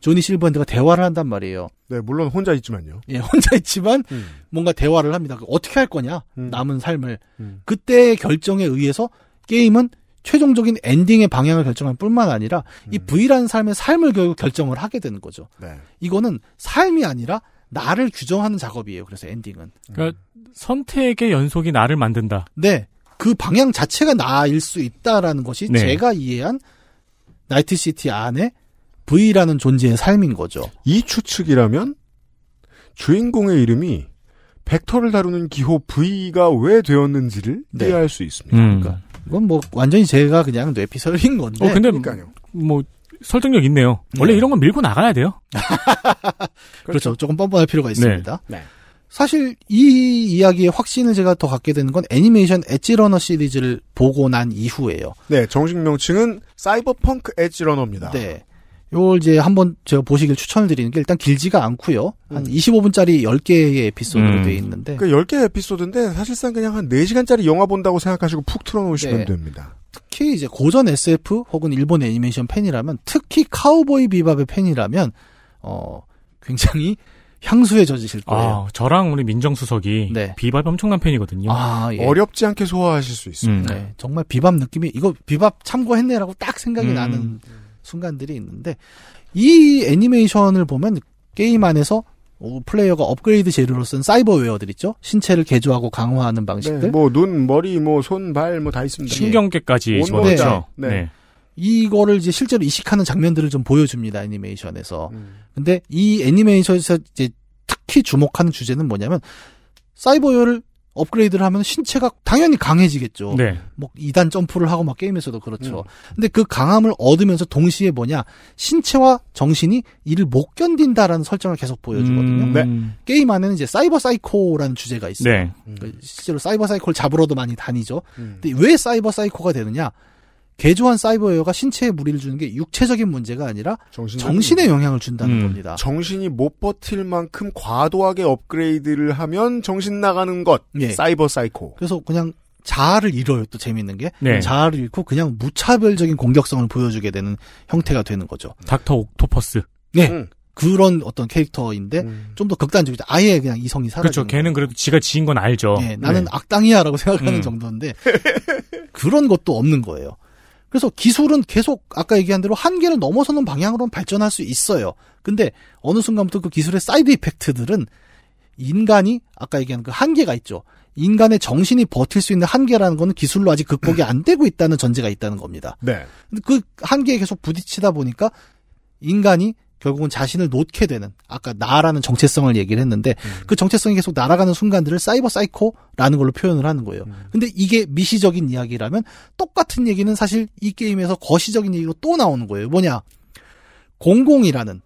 조니 실버핸드가 대화를 한단 말이에요. 네, 물론 혼자 있지만요. 예, 혼자 있지만 뭔가 대화를 합니다. 어떻게 할 거냐? 음. 남은 삶을. 그때의 결정에 의해서 게임은 최종적인 엔딩의 방향을 결정할 뿐만 아니라 이 V라는 삶의 삶을 결국 결정을 하게 되는 거죠. 네. 이거는 삶이 아니라 나를 규정하는 작업이에요. 그래서 엔딩은. 그러니까 선택의 연속이 나를 만든다. 네. 그 방향 자체가 나일 수 있다라는 것이 네. 제가 이해한 나이트시티 안에 V라는 존재의 삶인 거죠. 이 추측이라면 주인공의 이름이 벡터를 다루는 기호 V가 왜 되었는지를 네. 이해할 수 있습니다. 음. 그러니까 이건 뭐 완전히 제가 그냥 뇌피설인 건데. 어, 근데 그러니까요. 뭐 설득력 있네요. 원래 네. 이런 건 밀고 나가야 돼요. 그렇죠. 조금 뻔뻔할 필요가 있습니다. 네. 사실 이 이야기의 확신을 제가 더 갖게 되는 건 애니메이션 엣지러너 시리즈를 보고 난 이후예요. 네, 정식 명칭은 사이버펑크 엣지러너입니다. 네. 요걸 이제 한번 제가 보시길 추천을 드리는 게 일단 길지가 않고요. 한 25분짜리 10개의 에피소드로 음. 되어 있는데 그 10개 에피소드인데 사실상 그냥 한 4시간짜리 영화 본다고 생각하시고 푹 틀어 놓으시면 네. 됩니다. 특히 이제 고전 SF 혹은 일본 애니메이션 팬이라면 특히 카우보이 비밥의 팬이라면 어 굉장히 향수에 젖으실 거예요. 아, 저랑 우리 민정수석이 비밥 엄청난 팬이거든요. 아, 예. 어렵지 않게 소화하실 수 있습니다. 네, 정말 비밥 느낌이 이거 비밥 참고했네라고 딱 생각이 음. 나는 순간들이 있는데 이 애니메이션을 보면 게임 안에서 어, 플레이어가 업그레이드 재료로 쓴 사이버웨어들 있죠. 신체를 개조하고 강화하는 방식들. 네, 뭐 눈, 머리, 뭐 손, 발 뭐 다 있습니다. 신경계까지 집어넣죠. 다. 네. 네. 이거를 이제 실제로 이식하는 장면들을 좀 보여줍니다 애니메이션에서. 음. 근데 이 애니메이션에서 이제 특히 주목하는 주제는 뭐냐면 cyberware를 업그레이드를 하면 신체가 당연히 강해지겠죠. 네. 뭐 2단 점프를 하고 막 게임에서도 그렇죠. 근데 그 강함을 얻으면서 동시에 뭐냐 신체와 정신이 이를 못 견딘다라는 설정을 계속 보여주거든요. 음. 네. 게임 안에는 이제 사이버 사이코라는 주제가 있어요. 네. 그 실제로 사이버 사이코를 잡으러도 많이 다니죠. 근데 왜 사이버 사이코가 되느냐? 개조한 cyberware가 신체에 무리를 주는 게 육체적인 문제가 아니라 정신에 영향을 준다는 겁니다. 음. 정신이 못 버틸 만큼 과도하게 업그레이드를 하면 정신 나가는 것. 예. 사이버 사이코. 그래서 그냥 자아를 잃어요. 또 재밌는 게 네. 자아를 잃고 그냥 무차별적인 공격성을 보여주게 되는 형태가 되는 거죠. 닥터 옥토퍼스. 네. 음. 그런 어떤 캐릭터인데 좀더 극단적이죠. 아예 그냥 이성이 그렇죠. 사라지는 걔는 그래도 지가 지인 건 알죠. 예, 나는 악당이야라고 생각하는 음. 정도인데 그런 것도 없는 거예요. 그래서 기술은 계속 아까 얘기한 대로 한계를 넘어서는 방향으로는 발전할 수 있어요. 근데 어느 순간부터 그 기술의 side effect들은 인간이 아까 얘기한 그 한계가 있죠. 인간의 정신이 버틸 수 있는 한계라는 거는 기술로 아직 극복이 안 되고 있다는 전제가 있다는 겁니다. 네. 그 한계에 계속 부딪히다 보니까 인간이 결국은 자신을 놓게 되는 아까 나라는 정체성을 얘기를 했는데 그 정체성이 계속 날아가는 순간들을 사이버 사이코라는 걸로 표현을 하는 거예요. 근데 이게 미시적인 이야기라면 똑같은 얘기는 사실 이 게임에서 거시적인 얘기로 또 나오는 거예요. 뭐냐? 공공이라는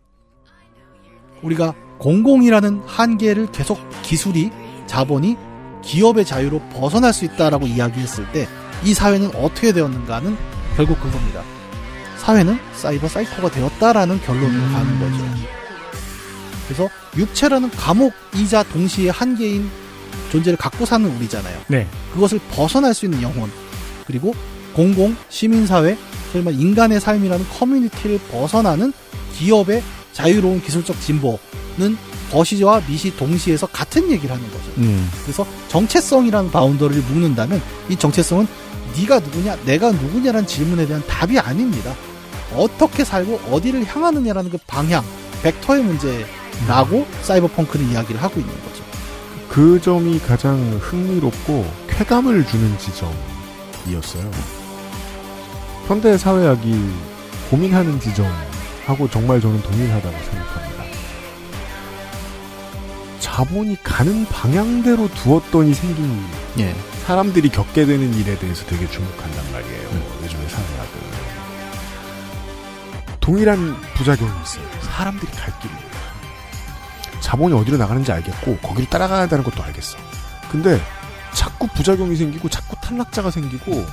우리가 공공이라는 한계를 계속 기술이 자본이 기업의 자유로 벗어날 수 있다라고 이야기했을 때 이 사회는 어떻게 되었는가는 결국 그겁니다. 사회는 사이버 사이코가 되었다라는 결론으로 가는 거죠. 그래서 육체라는 감옥이자 동시에 한계인 존재를 갖고 사는 우리잖아요. 네. 그것을 벗어날 수 있는 영혼 그리고 공공 시민사회 설마 인간의 삶이라는 커뮤니티를 벗어나는 기업의 자유로운 기술적 진보는 거시와 미시 동시에서 같은 얘기를 하는 거죠. 음. 그래서 정체성이라는 boundary를 묶는다면 이 정체성은 네가 누구냐, 내가 누구냐라는 질문에 대한 답이 아닙니다. 어떻게 살고 어디를 향하느냐라는 그 방향, 벡터의 문제라고 사이버펑크는 이야기를 하고 있는 거죠. 그 점이 가장 흥미롭고 쾌감을 주는 지점이었어요. 현대 사회학이 고민하는 지점하고 정말 저는 동일하다고 생각합니다. 자본이 가는 방향대로 두었더니 생긴 예. 사람들이 겪게 되는 일에 대해서 되게 주목한단 말이에요. 동일한 부작용이 있어요. 사람들이 갈 길입니다. 자본이 어디로 나가는지 알겠고 거기를 따라가야 한다는 것도 알겠어. 근데 자꾸 부작용이 생기고 자꾸 탈락자가 생기고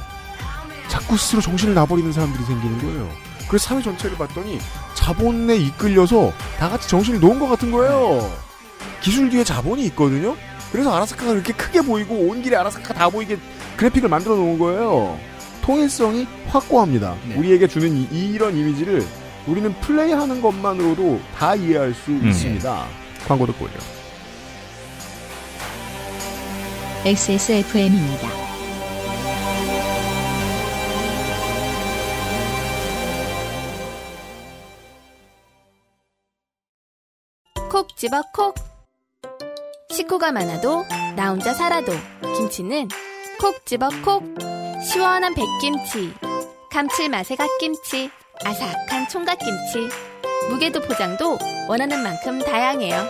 자꾸 스스로 정신을 놔버리는 사람들이 생기는 거예요. 그래서 사회 전체를 봤더니 자본에 이끌려서 다 같이 정신을 놓은 것 같은 거예요. 기술 뒤에 자본이 있거든요. 그래서 아라사카가 그렇게 크게 보이고 온 길에 아라사카 다 보이게 그래픽을 만들어 놓은 거예요. 통일성이 확고합니다. 우리에게 주는 이, 이런 이미지를 우리는 플레이하는 것만으로도 다 이해할 수 있습니다. 광고 듣고 오죠. XSFM입니다. 콕 집어 콕. 식구가 많아도 나 혼자 살아도 김치는 콕 집어 콕. 시원한 백김치, 감칠맛의 갓김치, 아삭한 총각김치. 무게도 포장도 원하는 만큼 다양해요.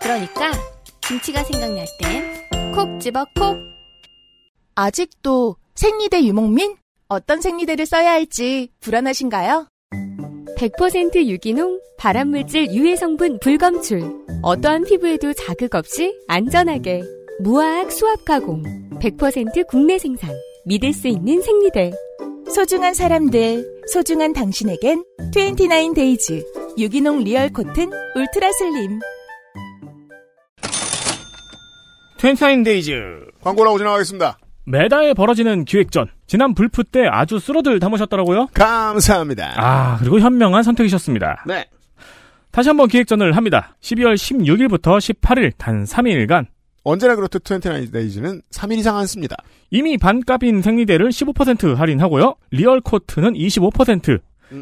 그러니까 김치가 생각날 땐 콕 집어 콕. 아직도 생리대 유목민? 어떤 생리대를 써야 할지 불안하신가요? 100% 유기농 발암물질 유해 성분 불검출. 어떠한 피부에도 자극 없이 안전하게. 무화학 수압 가공. 100% 국내 생산. 믿을 수 있는 생리대. 소중한 사람들, 소중한 당신에겐 29데이즈 유기농 리얼 코튼 울트라 슬림. 29데이즈. 광고라고 지나가겠습니다. 매달 벌어지는 기획전. 지난 불프 때 아주 쓸어들 담으셨더라고요. 감사합니다. 아, 그리고 현명한 선택이셨습니다. 네. 다시 한번 기획전을 합니다. 12월 16일부터 18일 단 3일간 언제나 그렇듯 29데이즈는 3일 이상 안 씁니다. 이미 반값인 생리대를 15% 할인하고요. 리얼 코튼은 25%,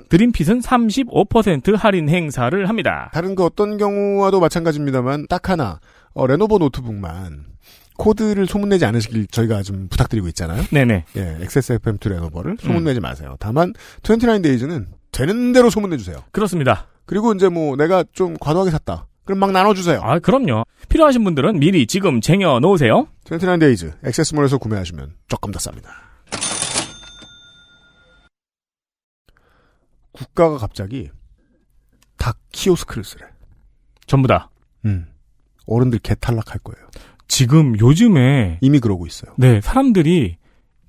드림핏은 35% 할인 행사를 합니다. 다른 그 어떤 경우와도 마찬가지입니다만 딱 하나 어, 레노버 노트북만 코드를 소문내지 않으시길 저희가 좀 부탁드리고 있잖아요. 네네. 예, XSFM2 레노버를 음. 소문내지 마세요. 다만 29데이즈는 되는 대로 소문내주세요. 그렇습니다. 그리고 이제 뭐 내가 좀 과도하게 샀다. 그럼 막 나눠주세요. 아, 그럼요. 필요하신 분들은 미리 지금 쟁여 놓으세요. 29데이즈 액세스몰에서 구매하시면 조금 더 쌉니다. 국가가 갑자기 다 키오스크를 쓰래. 전부 다. 음. 어른들 개 탈락할 거예요. 지금 요즘에 이미 그러고 있어요. 네, 사람들이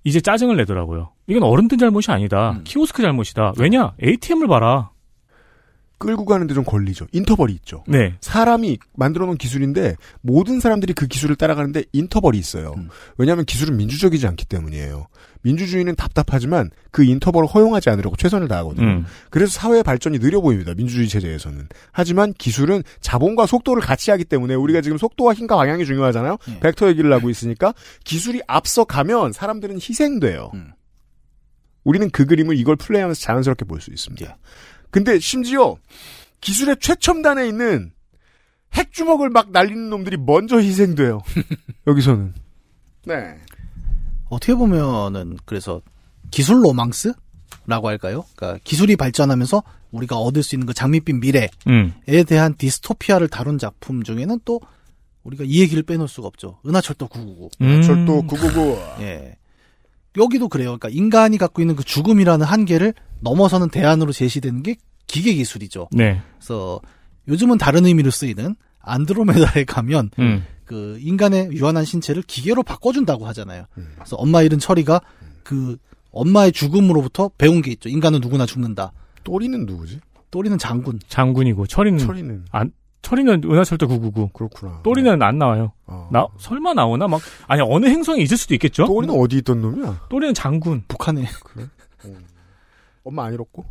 이제 짜증을 내더라고요. 이건 어른들 잘못이 아니다. 음. 키오스크 잘못이다. 왜냐? ATM을 봐라. 끌고 가는데 좀 걸리죠. 인터벌이 있죠. 네. 사람이 만들어 놓은 기술인데 모든 사람들이 그 기술을 따라가는데 인터벌이 있어요. 왜냐하면 기술은 민주적이지 않기 때문이에요. 민주주의는 답답하지만 그 인터벌을 허용하지 않으려고 최선을 다하거든요. 음. 그래서 사회의 발전이 느려 보입니다. 민주주의 체제에서는. 하지만 기술은 자본과 속도를 같이 하기 때문에 우리가 지금 속도와 힘과 방향이 중요하잖아요. 벡터 얘기를 하고 있으니까 기술이 앞서가면 사람들은 희생돼요. 우리는 그 그림을 이걸 플레이하면서 자연스럽게 볼 수 있습니다. 근데 심지어 기술의 최첨단에 있는 핵주먹을 막 날리는 놈들이 먼저 희생돼요. 여기서는. 네. 어떻게 보면은 그래서 기술 로망스라고 할까요? 그러니까 기술이 발전하면서 우리가 얻을 수 있는 그 장밋빛 미래에 음. 대한 디스토피아를 다룬 작품 중에는 또 우리가 이 얘기를 빼놓을 수가 없죠. 은하철도 999. 음. 철도 999. 예. 여기도 그래요. 그러니까 인간이 갖고 있는 그 죽음이라는 한계를 넘어서는 대안으로 제시되는 게 기계 기술이죠. 네. 그래서 요즘은 다른 의미로 쓰이는 안드로메다에 가면 음. 그 인간의 유한한 신체를 기계로 바꿔준다고 하잖아요. 그래서 엄마 잃은 철이가 그 엄마의 죽음으로부터 배운 게 있죠. 인간은 누구나 죽는다. 또리는 누구지? 또리는 장군. 장군이고 철이는 철이는 안 철이는 은하철도 999. 그렇구나. 또리는 안 나와요. 나 설마 나오나 막 아니 어느 행성에 있을 수도 있겠죠. 또리는 어디 있던 놈이야? 또리는 장군. 북한에. 그래? 엄마 안 잃었고?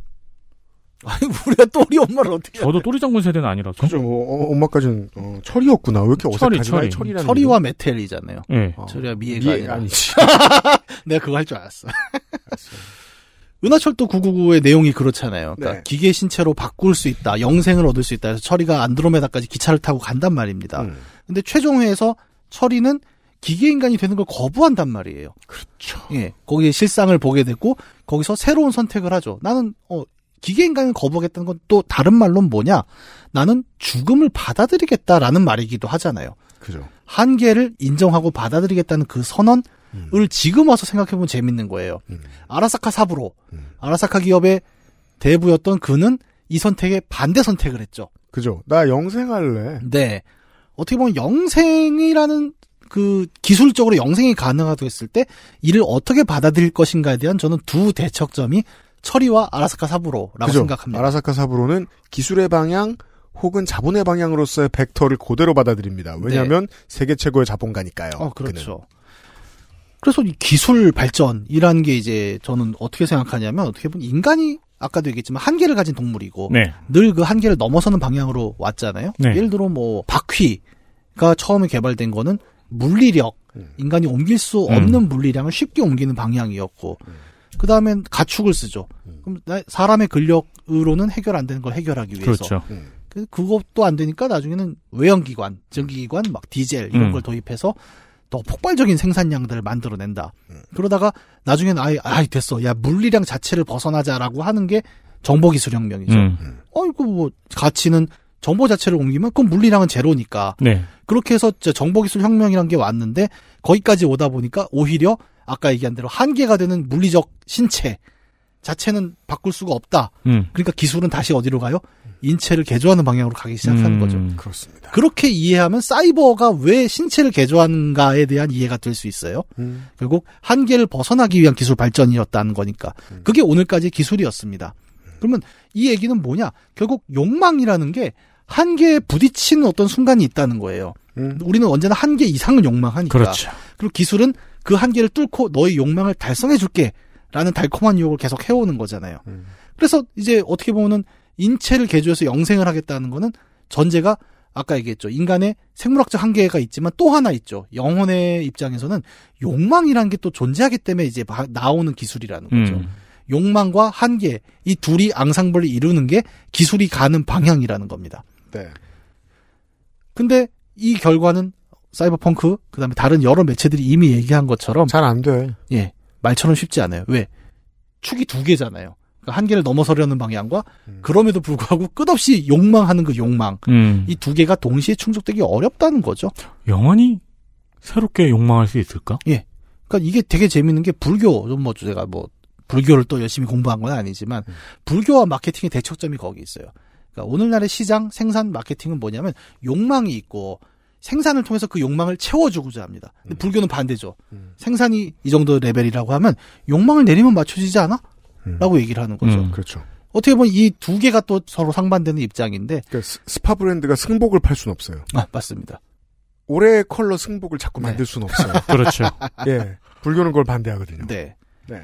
아니 우리가 또리 엄마를 어떻게? 저도 또리 장군 세대는 아니라서. 그죠. 어, 엄마까지는 어, 철이었구나. 왜 이렇게 철이, 어색하지? 철이. 철이라는 철이와 메텔이잖아요. 예. 어. 철이와 미애가 미애. 아니지. 내가 그거 할 줄 알았어. 은하철도 999의 내용이 그렇잖아요. 그러니까 네. 기계 신체로 바꿀 수 있다, 영생을 얻을 수 있다. 해서 철이가 안드로메다까지 기차를 타고 간단 말입니다. 음. 근데 최종회에서 철이는 기계 인간이 되는 걸 거부한단 말이에요. 그렇죠. 예, 거기에 실상을 보게 됐고 거기서 새로운 선택을 하죠. 나는 어 기계 인간을 거부하겠다는 건 또 다른 말로는 뭐냐? 나는 죽음을 받아들이겠다라는 말이기도 하잖아요. 그죠. 한계를 인정하고 받아들이겠다는 그 선언 을 지금 와서 생각해보면 재밌는 거예요. 아라사카 사부로, 아라사카 기업의 대부였던 그는 이 선택에 반대 선택을 했죠. 그죠. 나 영생할래. 네. 어떻게 보면 영생이라는 그 기술적으로 영생이 가능하다고 했을 때 이를 어떻게 받아들일 것인가에 대한 저는 두 대척점이 철이와 아라사카 사부로라고 그죠. 생각합니다. 아라사카 사부로는 기술의 방향 혹은 자본의 방향으로서의 벡터를 그대로 받아들입니다. 왜냐하면 세계 최고의 자본가니까요. 어, 그렇죠. 그 래서 이 기술 발전이라는 게 이제 저는 어떻게 생각하냐면 어떻게 보면 인간이 아까도 얘기했지만 한계를 가진 동물이고 네. 늘그 한계를 넘어서는 방향으로 왔잖아요. 네. 예를 들어 뭐 바퀴가 처음에 개발된 거는 물리력, 인간이 옮길 수 없는 물리량을 쉽게 옮기는 방향이었고 그 다음엔 가축을 쓰죠. 그럼 나- 사람의 근력으로는 해결 안 되는 걸 해결하기 위해서 그렇죠. 그- 그것도 안 되니까 나중에는 외연기관, 전기기관, 막 디젤 이런 음. 걸 도입해서 더 폭발적인 생산량들을 만들어낸다. 그러다가 나중에는 아예 아이 됐어, 야 물리량 자체를 벗어나자라고 하는 게 정보기술혁명이죠. 음. 어이구 뭐 가치는 정보 자체를 옮기면 그럼 물리량은 제로니까. 네. 그렇게 해서 저 정보기술 혁명이란 게 왔는데 거기까지 오다 보니까 오히려 아까 얘기한 대로 한계가 되는 물리적 신체 자체는 바꿀 수가 없다. 음. 그러니까 기술은 다시 어디로 가요? 인체를 개조하는 방향으로 가기 시작하는 음. 거죠. 그렇습니다. 그렇게 이해하면 사이버가 왜 신체를 개조하는가에 대한 이해가 될 수 있어요. 음. 결국 한계를 벗어나기 위한 기술 발전이었다는 거니까. 그게 오늘까지 기술이었습니다. 그러면 이 얘기는 뭐냐? 결국 욕망이라는 게 한계에 부딪히는 어떤 순간이 있다는 거예요. 우리는 언제나 한계 이상을 욕망하니까. 그렇죠. 그리고 기술은 그 한계를 뚫고 너의 욕망을 달성해 줄게. 라는 달콤한 유혹을 계속 해오는 거잖아요. 그래서 이제 어떻게 보면은 인체를 개조해서 영생을 하겠다는 거는 전제가 아까 얘기했죠. 인간의 생물학적 한계가 있지만 또 하나 있죠. 영혼의 입장에서는 욕망이라는 게 또 존재하기 때문에 이제 바- 나오는 기술이라는 거죠. 음. 욕망과 한계 이 둘이 앙상블을 이루는 게 기술이 가는 방향이라는 겁니다. 네. 근데 이 결과는 사이버펑크 그다음에 다른 여러 매체들이 이미 얘기한 것처럼 잘 안 돼. 예. 말처럼 쉽지 않아요. 왜? 축이 두 개잖아요. 그러니까 한계를 넘어서려는 방향과 그럼에도 불구하고 끝없이 욕망하는 그 욕망. 음. 이두 개가 동시에 충족되기 어렵다는 거죠. 영원히 새롭게 욕망할 수 있을까? 예. 그러니까 이게 되게 재밌는 게 불교, 좀뭐 제가 뭐 불교를 또 열심히 공부한 건 아니지만 불교와 마케팅의 대척점이 거기 있어요. 그러니까 오늘날의 시장 생산 마케팅은 뭐냐면 욕망이 있고 생산을 통해서 그 욕망을 채워주고자 합니다. 근데 불교는 반대죠. 생산이 이 정도 레벨이라고 하면 욕망을 내리면 맞춰지지 않아? 라고 얘기를 하는 거죠. 음, 그렇죠. 어떻게 보면 이 두 개가 또 서로 상반되는 입장인데. 그러니까 스- 스파 브랜드가 승복을 팔 수는 없어요. 아, 맞습니다. 올해의 컬러 승복을 자꾸 만들 수는 없어요. 그렇죠. 예. 불교는 그걸 반대하거든요. 네. 네.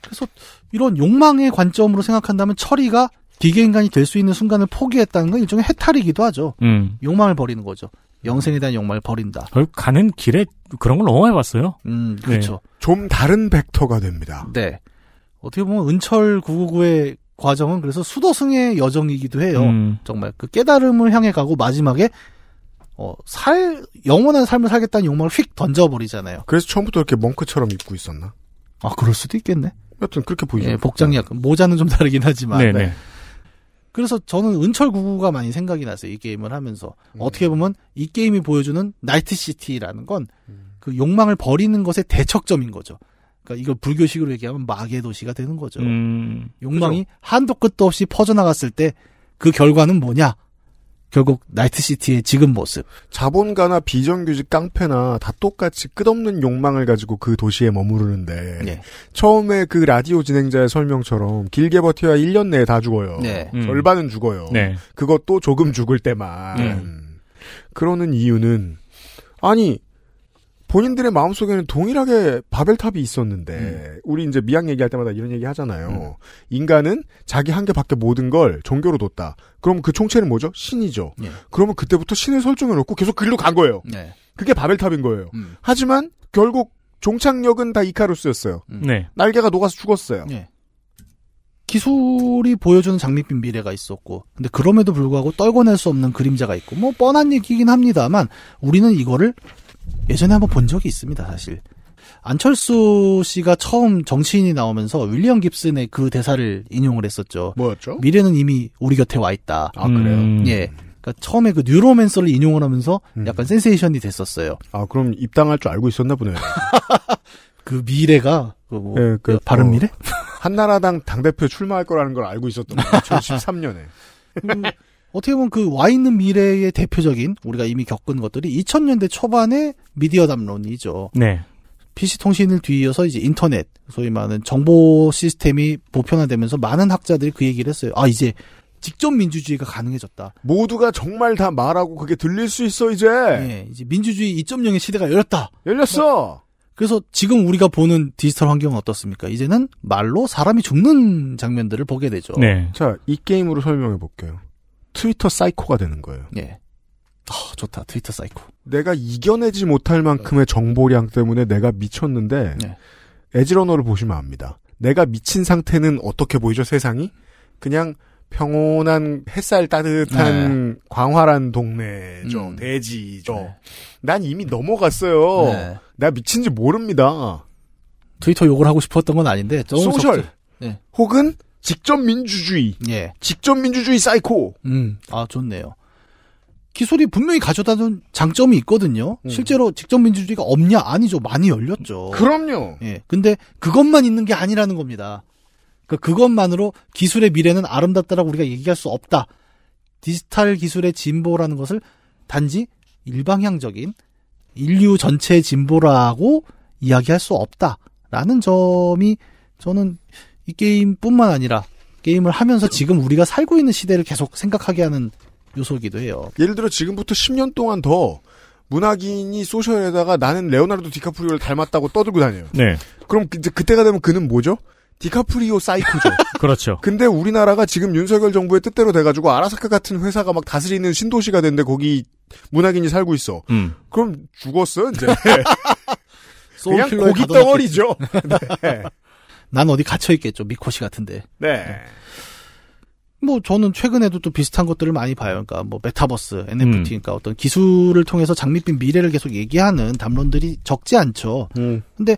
그래서 이런 욕망의 관점으로 생각한다면 철이가 기계 인간이 될 수 있는 순간을 포기했다는 건 일종의 해탈이기도 하죠. 음. 욕망을 버리는 거죠. 영생에 대한 욕망을 버린다. 가는 길에 그런 걸 너무 해봤어요. 음, 그렇죠. 좀 다른 벡터가 됩니다. 네. 어떻게 보면 은철 999의 과정은 그래서 수도승의 여정이기도 해요. 음. 정말 그 깨달음을 향해 가고 마지막에 어, 살 영원한 삶을 살겠다는 욕망을 휙 던져버리잖아요. 그래서 처음부터 이렇게 멍크처럼 입고 있었나? 아, 그럴 수도 있겠네. 여튼 그렇게 보이죠. 예, 복장이 약간 모자는 좀 다르긴 하지만. 네네. 네. 그래서 저는 은철 99가 많이 생각이 났어요. 이 게임을 하면서. 어떻게 보면 이 게임이 보여주는 나이트 시티라는 건 그 욕망을 버리는 것의 대척점인 거죠. 그러니까 이걸 불교식으로 얘기하면 마계 도시가 되는 거죠. 음. 욕망이 한도 끝도 없이 퍼져나갔을 때 그 결과는 뭐냐? 결국 나이트 시티의 지금 모습. 자본가나 비정규직 깡패나 다 똑같이 끝없는 욕망을 가지고 그 도시에 머무르는데 네. 처음에 그 라디오 진행자의 설명처럼 길게 버텨야 1년 내에 다 죽어요. 네. 음. 절반은 죽어요. 네. 그것도 조금 죽을 때만. 네. 음. 그러는 이유는 아니 본인들의 마음속에는 동일하게 바벨탑이 있었는데 음. 우리 이제 미학 얘기할 때마다 이런 얘기 하잖아요. 인간은 자기 한계밖에 모든 걸 종교로 뒀다. 그럼 그 총체는 뭐죠? 신이죠. 예. 그러면 그때부터 신을 설정해 놓고 계속 그 길로 간 거예요. 네. 그게 바벨탑인 거예요. 음. 하지만 결국 종착역은 다 이카루스였어요. 네. 날개가 녹아서 죽었어요. 예. 기술이 보여주는 장밋빛 미래가 있었고, 근데 그럼에도 불구하고 떨궈낼 수 없는 그림자가 있고, 뭐 뻔한 얘기긴 합니다만, 우리는 이거를 예전에 한번 본 적이 있습니다, 사실. 안철수 씨가 처음 정치인이 나오면서 윌리엄 깁슨의 그 대사를 인용을 했었죠. 뭐였죠? 미래는 이미 우리 곁에 와 있다. 아 그래요? 음. 예. 그러니까 처음에 그 뉴로맨서를 인용을 하면서 약간 센세이션이 됐었어요. 아 그럼 입당할 줄 알고 있었나 보네요. 그 미래가 그 뭐, 예, 그, 바른 어, 미래? 한나라당 당대표 출마할 거라는 걸 알고 있었던 거예요. 2013년에. 그 어떻게 보면 그 와 있는 미래의 대표적인 우리가 이미 겪은 것들이 2000년대 초반의 미디어 담론이죠. 네. PC 통신을 뒤이어서 이제 인터넷, 소위 말하는 정보 시스템이 보편화되면서 많은 학자들이 그 얘기를 했어요. 아, 이제 직접 민주주의가 가능해졌다. 모두가 정말 다 말하고 그게 들릴 수 있어 이제. 예, 이제 민주주의 2.0의 시대가 열렸다. 열렸어. 그래서 지금 우리가 보는 디지털 환경은 어떻습니까? 이제는 말로 사람이 죽는 장면들을 보게 되죠. 네. 자, 이 게임으로 설명해 볼게요. 트위터 사이코가 되는 거예요. 예. 아, 좋다. 트위터 사이코. 내가 이겨내지 못할 만큼의 정보량 때문에 내가 미쳤는데 네. 에지러너를 보시면 압니다. 내가 미친 상태는 어떻게 보이죠 세상이? 그냥 평온한 햇살 따뜻한 광활한 동네죠. 음. 대지죠. 난 이미 넘어갔어요. 네. 나 미친지 모릅니다. 트위터 욕을 하고 싶었던 건 아닌데 소셜. 네. 혹은 직접 민주주의, 예. 직접 민주주의 사이코. 음, 아, 좋네요. 기술이 분명히 가져다 준 장점이 있거든요. 음. 실제로 직접 민주주의가 없냐? 아니죠. 많이 열렸죠. 그럼요. 예. 근데 그것만 있는 게 아니라는 겁니다. 그 그것만으로 기술의 미래는 아름답다라고 우리가 얘기할 수 없다. 디지털 기술의 진보라는 것을 단지 일방향적인 인류 전체의 진보라고 이야기할 수 없다라는 점이 저는 이 게임뿐만 아니라 게임을 하면서 지금 우리가 살고 있는 시대를 계속 생각하게 하는 요소이기도 해요. 예를 들어 지금부터 10년 동안 더 문학인이 소셜에다가 나는 레오나르도 디카프리오를 닮았다고 떠들고 다녀요. 네. 그럼 이제 그때가 되면 그는 뭐죠? 디카프리오 사이코죠. 그렇죠. 근데 우리나라가 지금 윤석열 정부의 뜻대로 돼가지고 아라사카 같은 회사가 막 다스리는 신도시가 됐는데 거기 문학인이 살고 있어. 음. 그럼 죽었어 이제. 소울 그냥 고기. 덩어리죠. 네. 난 어디 갇혀 있겠죠 미코시 같은데. 네. 뭐 저는 최근에도 또 비슷한 것들을 많이 봐요. 그러니까 뭐 메타버스, NFT, 음. 그러니까 어떤 기술을 통해서 장밋빛 미래를 계속 얘기하는 담론들이 적지 않죠. 음. 근데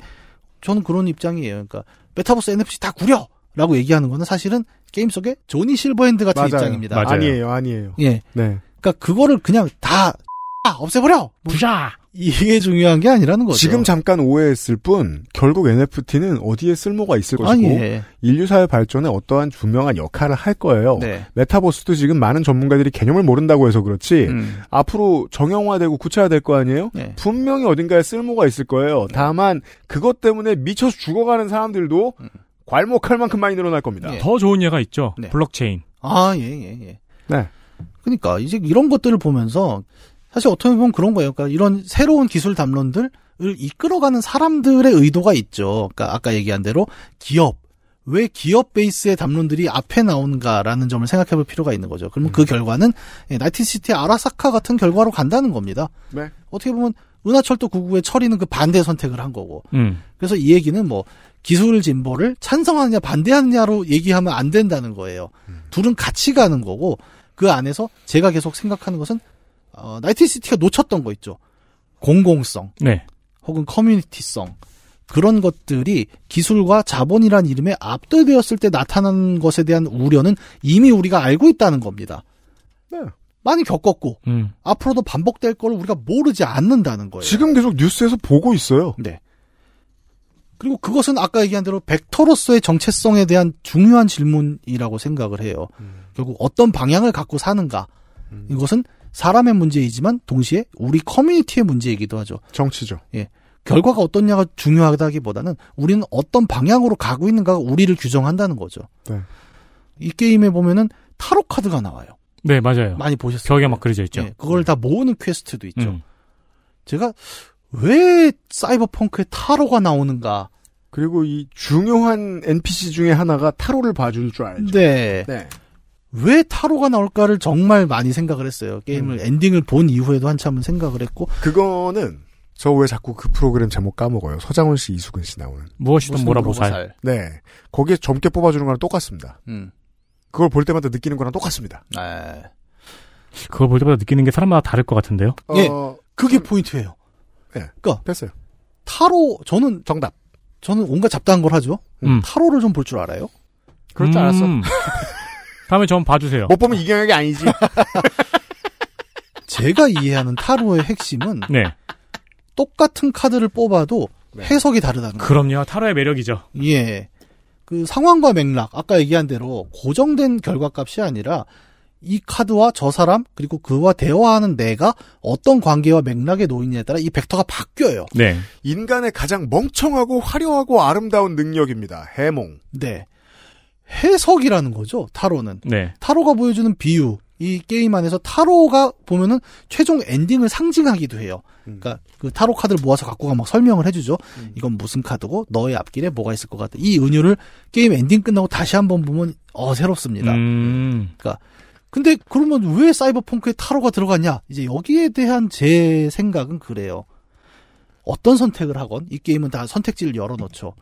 저는 그런 입장이에요. 그러니까 메타버스, NFT 다 구려 라고 얘기하는 거는 사실은 게임 속에 조니 실버핸드 같은 맞아요. 입장입니다. 아니에요, 아니에요. 예. 네. 그러니까 그거를 그냥 다 없애버려. 부수자. 이게 중요한 게 아니라는 거죠. 지금 잠깐 오해했을 뿐 결국 NFT는 어디에 쓸모가 있을 것이고 아니, 예. 인류 사회 발전에 어떠한 분명한 역할을 할 거예요. 네. 메타버스도 지금 많은 전문가들이 개념을 모른다고 해서 그렇지 음. 앞으로 정형화되고 구체화될 거 아니에요? 네. 분명히 어딘가에 쓸모가 있을 거예요. 다만 그것 때문에 미쳐서 죽어가는 사람들도 음. 괄목할 만큼 많이 늘어날 겁니다. 예. 더 좋은 예가 있죠. 네. 블록체인. 아, 예, 예, 예. 네. 그러니까 이제 이런 것들을 보면서 사실 어떻게 보면 그런 거예요. 그러니까 이런 새로운 기술 담론들을 이끌어가는 사람들의 의도가 있죠. 그러니까 아까 얘기한 대로 기업 왜 기업 베이스의 담론들이 앞에 나오는가라는 점을 생각해 볼 필요가 있는 거죠. 그러면 그 결과는 예, 나이트시티 아라사카 같은 결과로 간다는 겁니다. 네. 어떻게 보면 은하철도 9구의 처리는 그 반대 선택을 한 거고. 음. 그래서 이 얘기는 뭐 기술 진보를 찬성하느냐 반대하느냐로 얘기하면 안 된다는 거예요. 둘은 같이 가는 거고 그 안에서 제가 계속 생각하는 것은 어, 나이트 시티가 놓쳤던 거 있죠. 공공성 네. 혹은 커뮤니티성 그런 것들이 기술과 자본이란 이름에 압도되었을 때 나타나는 것에 대한 우려는 이미 우리가 알고 있다는 겁니다. 네. 많이 겪었고 음. 앞으로도 반복될 걸 우리가 모르지 않는다는 거예요. 지금 계속 뉴스에서 보고 있어요. 네. 그리고 그것은 아까 얘기한 대로 벡터로서의 정체성에 대한 중요한 질문이라고 생각을 해요. 결국 어떤 방향을 갖고 사는가. 이것은 사람의 문제이지만 동시에 우리 커뮤니티의 문제이기도 하죠. 정치죠. 예. 결과가 어떻냐가 중요하다기보다는 우리는 어떤 방향으로 가고 있는가가 우리를 규정한다는 거죠. 네. 이 게임에 보면은 타로 카드가 나와요. 네, 맞아요. 많이 보셨어요? 벽에 막 그려져 있죠. 예, 그걸 다 모으는 퀘스트도 있죠. 음. 제가 왜 사이버펑크에 타로가 나오는가? 그리고 이 중요한 NPC 중에 하나가 타로를 봐줄 줄 알죠. 네. 네. 왜 타로가 나올까를 정말 많이 생각을 했어요. 게임을 엔딩을 본 이후에도 한참은 생각을 했고 그거는 저 왜 자꾸 그 프로그램 제목 까먹어요. 서장훈 씨, 이수근 씨 나오는. 무엇이든 몰아보살. 네. 거기에 젊게 뽑아주는 거랑 똑같습니다. 음. 그걸 볼 때마다 느끼는 거랑 똑같습니다. 네. 그걸 볼 때마다 느끼는 게 사람마다 다를 것 같은데요. 예. 어, 그게 포인트예요. 네. 그러니까 됐어요. 타로 저는 정답. 저는 온갖 잡다한 걸 하죠. 음. 타로를 좀 볼 줄 알아요. 그럴 줄 알았어. 음. 다음에 좀 봐주세요. 못 보면 이경혁이 아니지. 제가 이해하는 타로의 핵심은 네. 똑같은 카드를 뽑아도 네. 해석이 다르다는 거예요. 그럼요. 타로의 매력이죠. 예. 그 상황과 맥락, 아까 얘기한 대로 고정된 결과값이 아니라 이 카드와 저 사람, 그리고 그와 대화하는 내가 어떤 관계와 맥락에 놓이냐에 따라 이 벡터가 바뀌어요. 네. 인간의 가장 멍청하고 화려하고 아름다운 능력입니다. 해몽. 네. 해석이라는 거죠, 타로는. 네. 타로가 보여주는 비유, 이 게임 안에서 타로가 보면은 최종 엔딩을 상징하기도 해요. 그러니까 그 타로 카드를 모아서 갖고 가면 막 설명을 해주죠. 이건 무슨 카드고 너의 앞길에 뭐가 있을 것 같다. 이 은유를 게임 엔딩 끝나고 다시 한번 보면 어 새롭습니다. 음. 그러니까 근데 그러면 왜 사이버펑크에 타로가 들어갔냐? 이제 여기에 대한 제 생각은 그래요. 어떤 선택을 하건 이 게임은 다 선택지를 열어놓죠.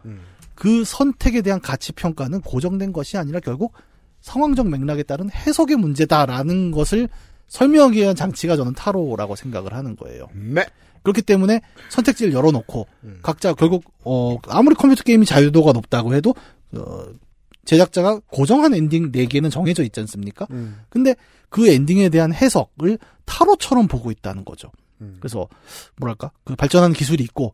그 선택에 대한 가치 평가는 고정된 것이 아니라 결국 상황적 맥락에 따른 해석의 문제다라는 것을 설명하기 위한 장치가 저는 타로라고 생각을 하는 거예요. 네. 그렇기 때문에 선택지를 열어놓고 각자 결국 어 아무리 컴퓨터 게임이 자유도가 높다고 해도 어 제작자가 고정한 엔딩 4개는 정해져 있지 않습니까? 근데 그 엔딩에 대한 해석을 타로처럼 보고 있다는 거죠. 그래서 뭐랄까 그 발전한 기술이 있고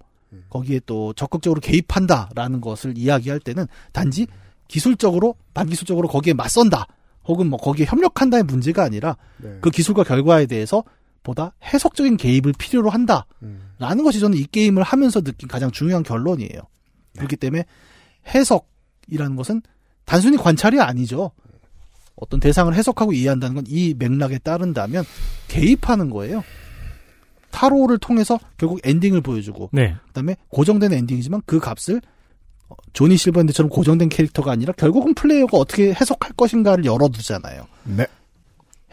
거기에 또 적극적으로 개입한다라는 것을 이야기할 때는 단지 기술적으로 반기술적으로 거기에 맞선다 혹은 뭐 거기에 협력한다의 문제가 아니라 네. 그 기술과 결과에 대해서 보다 해석적인 개입을 필요로 한다라는 것이 저는 이 게임을 하면서 느낀 가장 중요한 결론이에요. 그렇기 때문에 해석이라는 것은 단순히 관찰이 아니죠. 어떤 대상을 해석하고 이해한다는 건 이 맥락에 따른다면 개입하는 거예요. 타로를 통해서 결국 엔딩을 보여주고 네. 그다음에 고정된 엔딩이지만 그 값을 어, 조니 실버핸드처럼 고정된 캐릭터가 아니라 결국은 플레이어가 어떻게 해석할 것인가를 열어두잖아요. 네.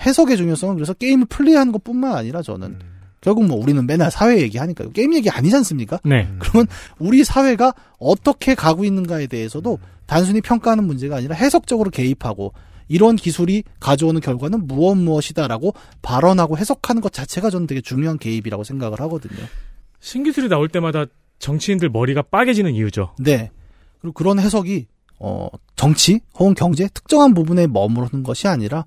해석의 중요성은 그래서 게임을 플레이하는 것뿐만 아니라 저는 결국 뭐 우리는 맨날 사회 얘기하니까요. 게임 얘기 아니지 않습니까? 네. 그러면 우리 사회가 어떻게 가고 있는가에 대해서도 단순히 평가하는 문제가 아니라 해석적으로 개입하고 이런 기술이 가져오는 결과는 무엇 무엇이다라고 발언하고 해석하는 것 자체가 저는 되게 중요한 개입이라고 생각을 하거든요. 신기술이 나올 때마다 정치인들 머리가 빠개지는 이유죠. 네. 그리고 그런 해석이 어 정치 혹은 경제 특정한 부분에 머무르는 것이 아니라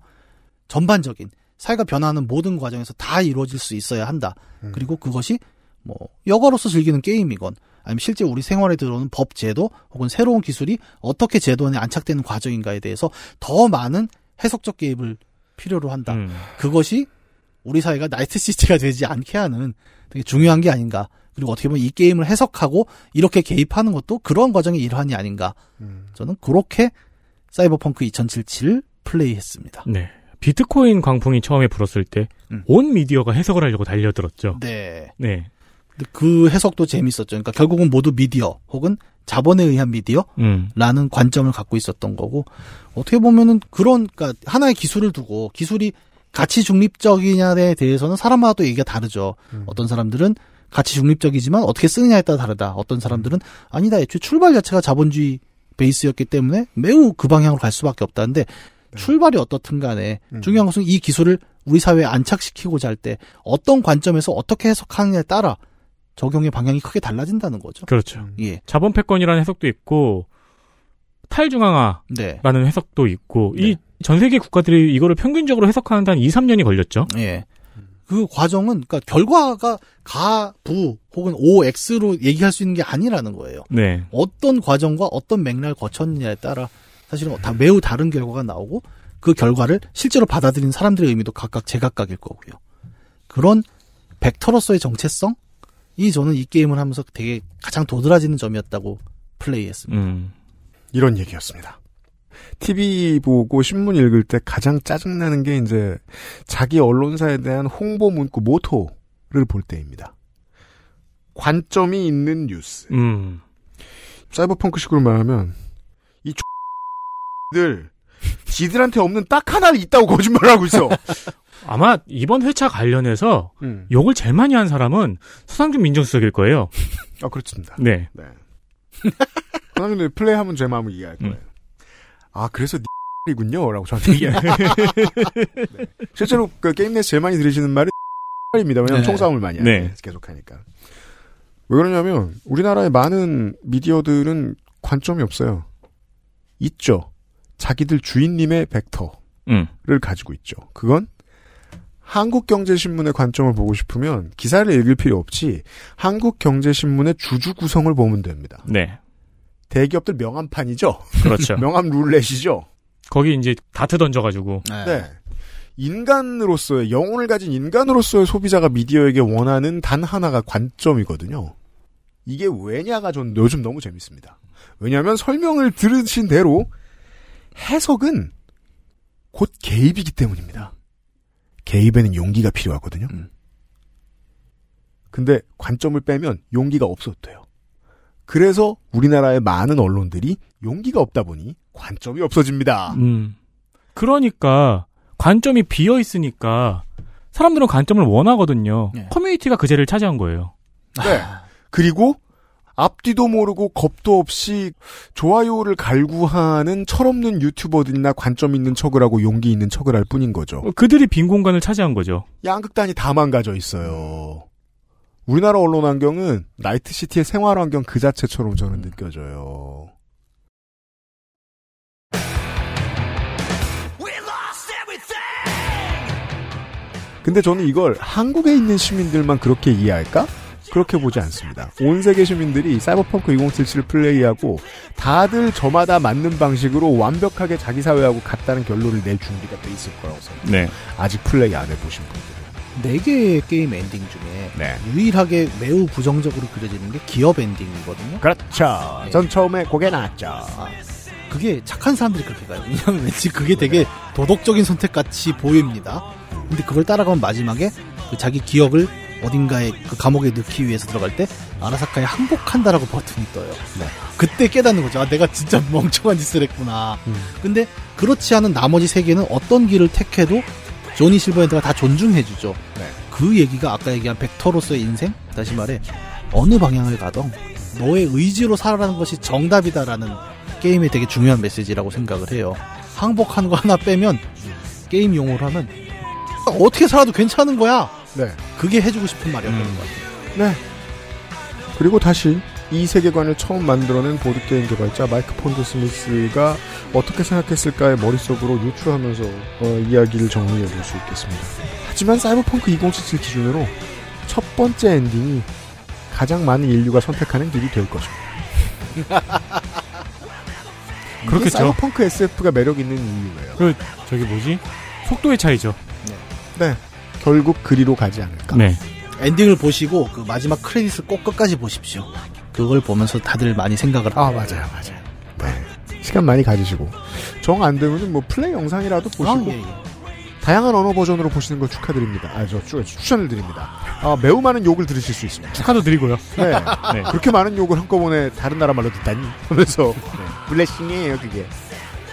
전반적인 사회가 변화하는 모든 과정에서 다 이루어질 수 있어야 한다. 그리고 그것이 뭐 여가로서 즐기는 게임이건 아니면 실제 우리 생활에 들어오는 법 제도 혹은 새로운 기술이 어떻게 제도 안에 안착되는 과정인가에 대해서 더 많은 해석적 개입을 필요로 한다. 음. 그것이 우리 사회가 나이트 시티가 되지 않게 하는 되게 중요한 게 아닌가. 그리고 어떻게 보면 이 게임을 해석하고 이렇게 개입하는 것도 그런 과정의 일환이 아닌가. 저는 그렇게 사이버펑크 2077을 플레이했습니다. 네. 비트코인 광풍이 처음에 불었을 때온 미디어가 해석을 하려고 달려들었죠. 음. 네. 네. 그 해석도 재밌었죠. 그러니까 결국은 모두 미디어 혹은 자본에 의한 미디어라는 음. 관점을 갖고 있었던 거고 어떻게 보면은 그런 그러니까 하나의 기술을 두고 기술이 가치 중립적이냐에 대해서는 사람마다 또 얘기가 다르죠. 어떤 사람들은 가치 중립적이지만 어떻게 쓰느냐에 따라 다르다. 어떤 사람들은 아니다. 애초에 출발 자체가 자본주의 베이스였기 때문에 매우 그 방향으로 갈 수밖에 없다는데 출발이 어떻든 간에 중요한 것은 이 기술을 우리 사회에 안착시키고자 할 때 어떤 관점에서 어떻게 해석하느냐에 따라 적용의 방향이 크게 달라진다는 거죠. 그렇죠. 예. 자본 패권이라는 해석도 있고 탈중앙화라는 네. 해석도 있고 이전 세계 국가들이 이거를 평균적으로 해석하는 데 한 2, 3년이 걸렸죠. 예. 그 과정은 그러니까 결과가 가, 부 혹은 O, X로 얘기할 수 있는 게 아니라는 거예요. 네. 어떤 과정과 어떤 맥락을 거쳤느냐에 따라 사실은 다 매우 다른 결과가 나오고 그 결과를 실제로 받아들이는 사람들의 의미도 각각 제각각일 거고요. 그런 벡터로서의 정체성 이 저는 이 게임을 하면서 되게 가장 도드라지는 점이었다고 플레이했습니다. 음. 이런 얘기였습니다. TV 보고 신문 읽을 때 가장 짜증나는 게 이제 자기 언론사에 대한 홍보 문구 모토를 볼 때입니다. 관점이 있는 뉴스. 음. 사이버펑크식으로 말하면 이들 지들한테 없는 딱 하나는 있다고 거짓말하고 있어. 아마 이번 회차 관련해서 음. 욕을 제일 많이 한 사람은 서상준 민정수석일 거예요. 아 그렇습니다. 네. 네. 그러면 플레이하면 제 마음을 이해할 거예요. 음. 아 그래서 이군요 라고 저한테 얘기해요. 네. 실제로 그 게임 내에서 제일 많이 들으시는 말이 입니다. 왜냐면 네. 총싸움을 많이 네. 하니까 계속 하니까. 왜 그러냐면 우리나라의 많은 미디어들은 관점이 없어요. 있죠. 자기들 주인님의 벡터를 음. 가지고 있죠. 그건 한국경제신문의 관점을 보고 싶으면 기사를 읽을 필요 없이 한국경제신문의 주주 구성을 보면 됩니다. 네. 대기업들 명함판이죠. 그렇죠. 명함 룰렛이죠. 거기 이제 다트 던져가지고. 네. 인간으로서의 영혼을 가진 인간으로서의 소비자가 미디어에게 원하는 단 하나가 관점이거든요. 이게 왜냐가 전 요즘 너무 재밌습니다. 왜냐하면 설명을 들으신 대로 해석은 곧 개입이기 때문입니다. 개입에는 용기가 필요하거든요. 근데 관점을 빼면 용기가 없어도 돼요. 그래서 우리나라의 많은 언론들이 용기가 없다 보니 관점이 없어집니다. 음. 그러니까 관점이 비어 있으니까 사람들은 관점을 원하거든요. 커뮤니티가 그 자리를 차지한 거예요. 네. 그리고 앞뒤도 모르고 겁도 없이 좋아요를 갈구하는 철없는 유튜버들이나 관점 있는 척을 하고 용기 있는 척을 할 뿐인 거죠. 그들이 빈 공간을 차지한 거죠. 양극단이 다 망가져 있어요. 우리나라 언론 환경은 나이트시티의 생활 환경 그 자체처럼 저는 느껴져요. 근데 저는 이걸 한국에 있는 시민들만 그렇게 이해할까? 그렇게 보지 않습니다. 온 세계 시민들이 사이버펑크 2077을 플레이하고 다들 저마다 맞는 방식으로 완벽하게 자기 사회하고 같다는 결론을 낼 준비가 돼 있을 거라고 생각합니다. 네. 아직 플레이 안 해보신 분들은. 네 개의 게임 엔딩 중에 네. 유일하게 매우 부정적으로 그려지는 게 기업 엔딩이거든요. 그렇죠. 전 처음에 그게 나왔죠. 그게 착한 사람들이 그렇게 가요. 왜냐하면 왠지 그게 되게 도덕적인 선택 같이 보입니다. 근데 그걸 따라가면 마지막에 그 자기 기억을 어딘가에 그 감옥에 넣기 위해서 들어갈 때 아라사카에 항복한다라고 버튼이 떠요. 그때 깨닫는 거죠. 아, 내가 진짜 멍청한 짓을 했구나. 근데 그렇지 않은 나머지 세 개는 어떤 길을 택해도 조니 실버핸드가 다 존중해주죠. 그 얘기가 아까 얘기한 벡터로서의 인생? 다시 말해 어느 방향을 가던 너의 의지로 살아가는 것이 정답이다라는 게임의 되게 중요한 메시지라고 생각을 해요. 항복하는 거 하나 빼면 게임 용어로 하면 어떻게 살아도 괜찮은 거야. 네. 그게 해주고 싶은 말이었던 것 같아요. 네. 그리고 다시 이 세계관을 처음 만들어낸 보드게임 개발자 마이크 폰드스미스가 어떻게 생각했을까의 머릿속으로 유추하면서 어, 이야기를 정리해 볼 수 있겠습니다. 하지만 사이버펑크 2077 기준으로 첫 번째 엔딩이 가장 많은 인류가 선택하는 길이 될 것입니다. 그렇겠죠. 사이버펑크 SF가 매력 있는 이유예요. 그 저기 뭐지? 속도의 차이죠. 네. 결국 그리로 가지 않을까. 네. 엔딩을 보시고 그 마지막 크레딧을 꼭 끝까지 보십시오. 그걸 보면서 다들 많이 생각을 아 맞아요, 맞아요. 네. 시간 많이 가지시고 정 안 되면은 뭐 플레이 영상이라도 보시고 아, 예, 예. 다양한 언어 버전으로 보시는 걸 축하드립니다. 아, 저 추- 추천을 드립니다. 아, 매우 많은 욕을 들으실 수 있습니다. 축하도 드리고요. 네. 네. 그렇게 많은 욕을 한꺼번에 다른 나라 말로 듣다니 하면서 blessing이에요, 그게.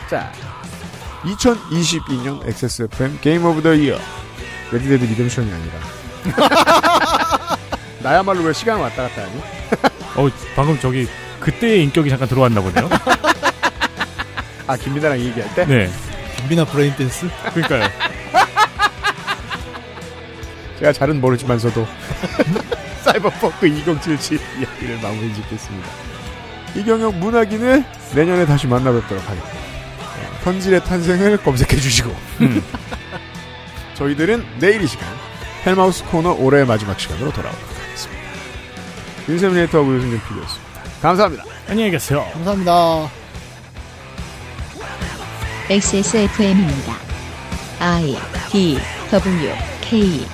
자, 2022년 XSFM Game of the Year 레드 데드 리뎀션이 아니라 나야말로 왜 시간 왔다 갔다 하니? 어, 방금 저기 그때의 인격이 잠깐 들어왔나 보네요. 아, 김민아랑 얘기할 때? 네. 김민아 brain dance? 그러니까요. 제가 잘은 모르지만서도 사이버펑크 2077 이야기를 마무리 짓겠습니다. 이경영 문학인을 내년에 다시 만나뵙도록 하겠습니다. 어, 현질의 탄생을 검색해 주시고 저희들은 내일 이 시간 헬마우스 코너 올해의 마지막 시간으로 돌아오도록 하겠습니다. 윤세민 에이터하고 유승균 PD였습니다. 감사합니다. 안녕히 계세요. 감사합니다. XSFM입니다. I D W K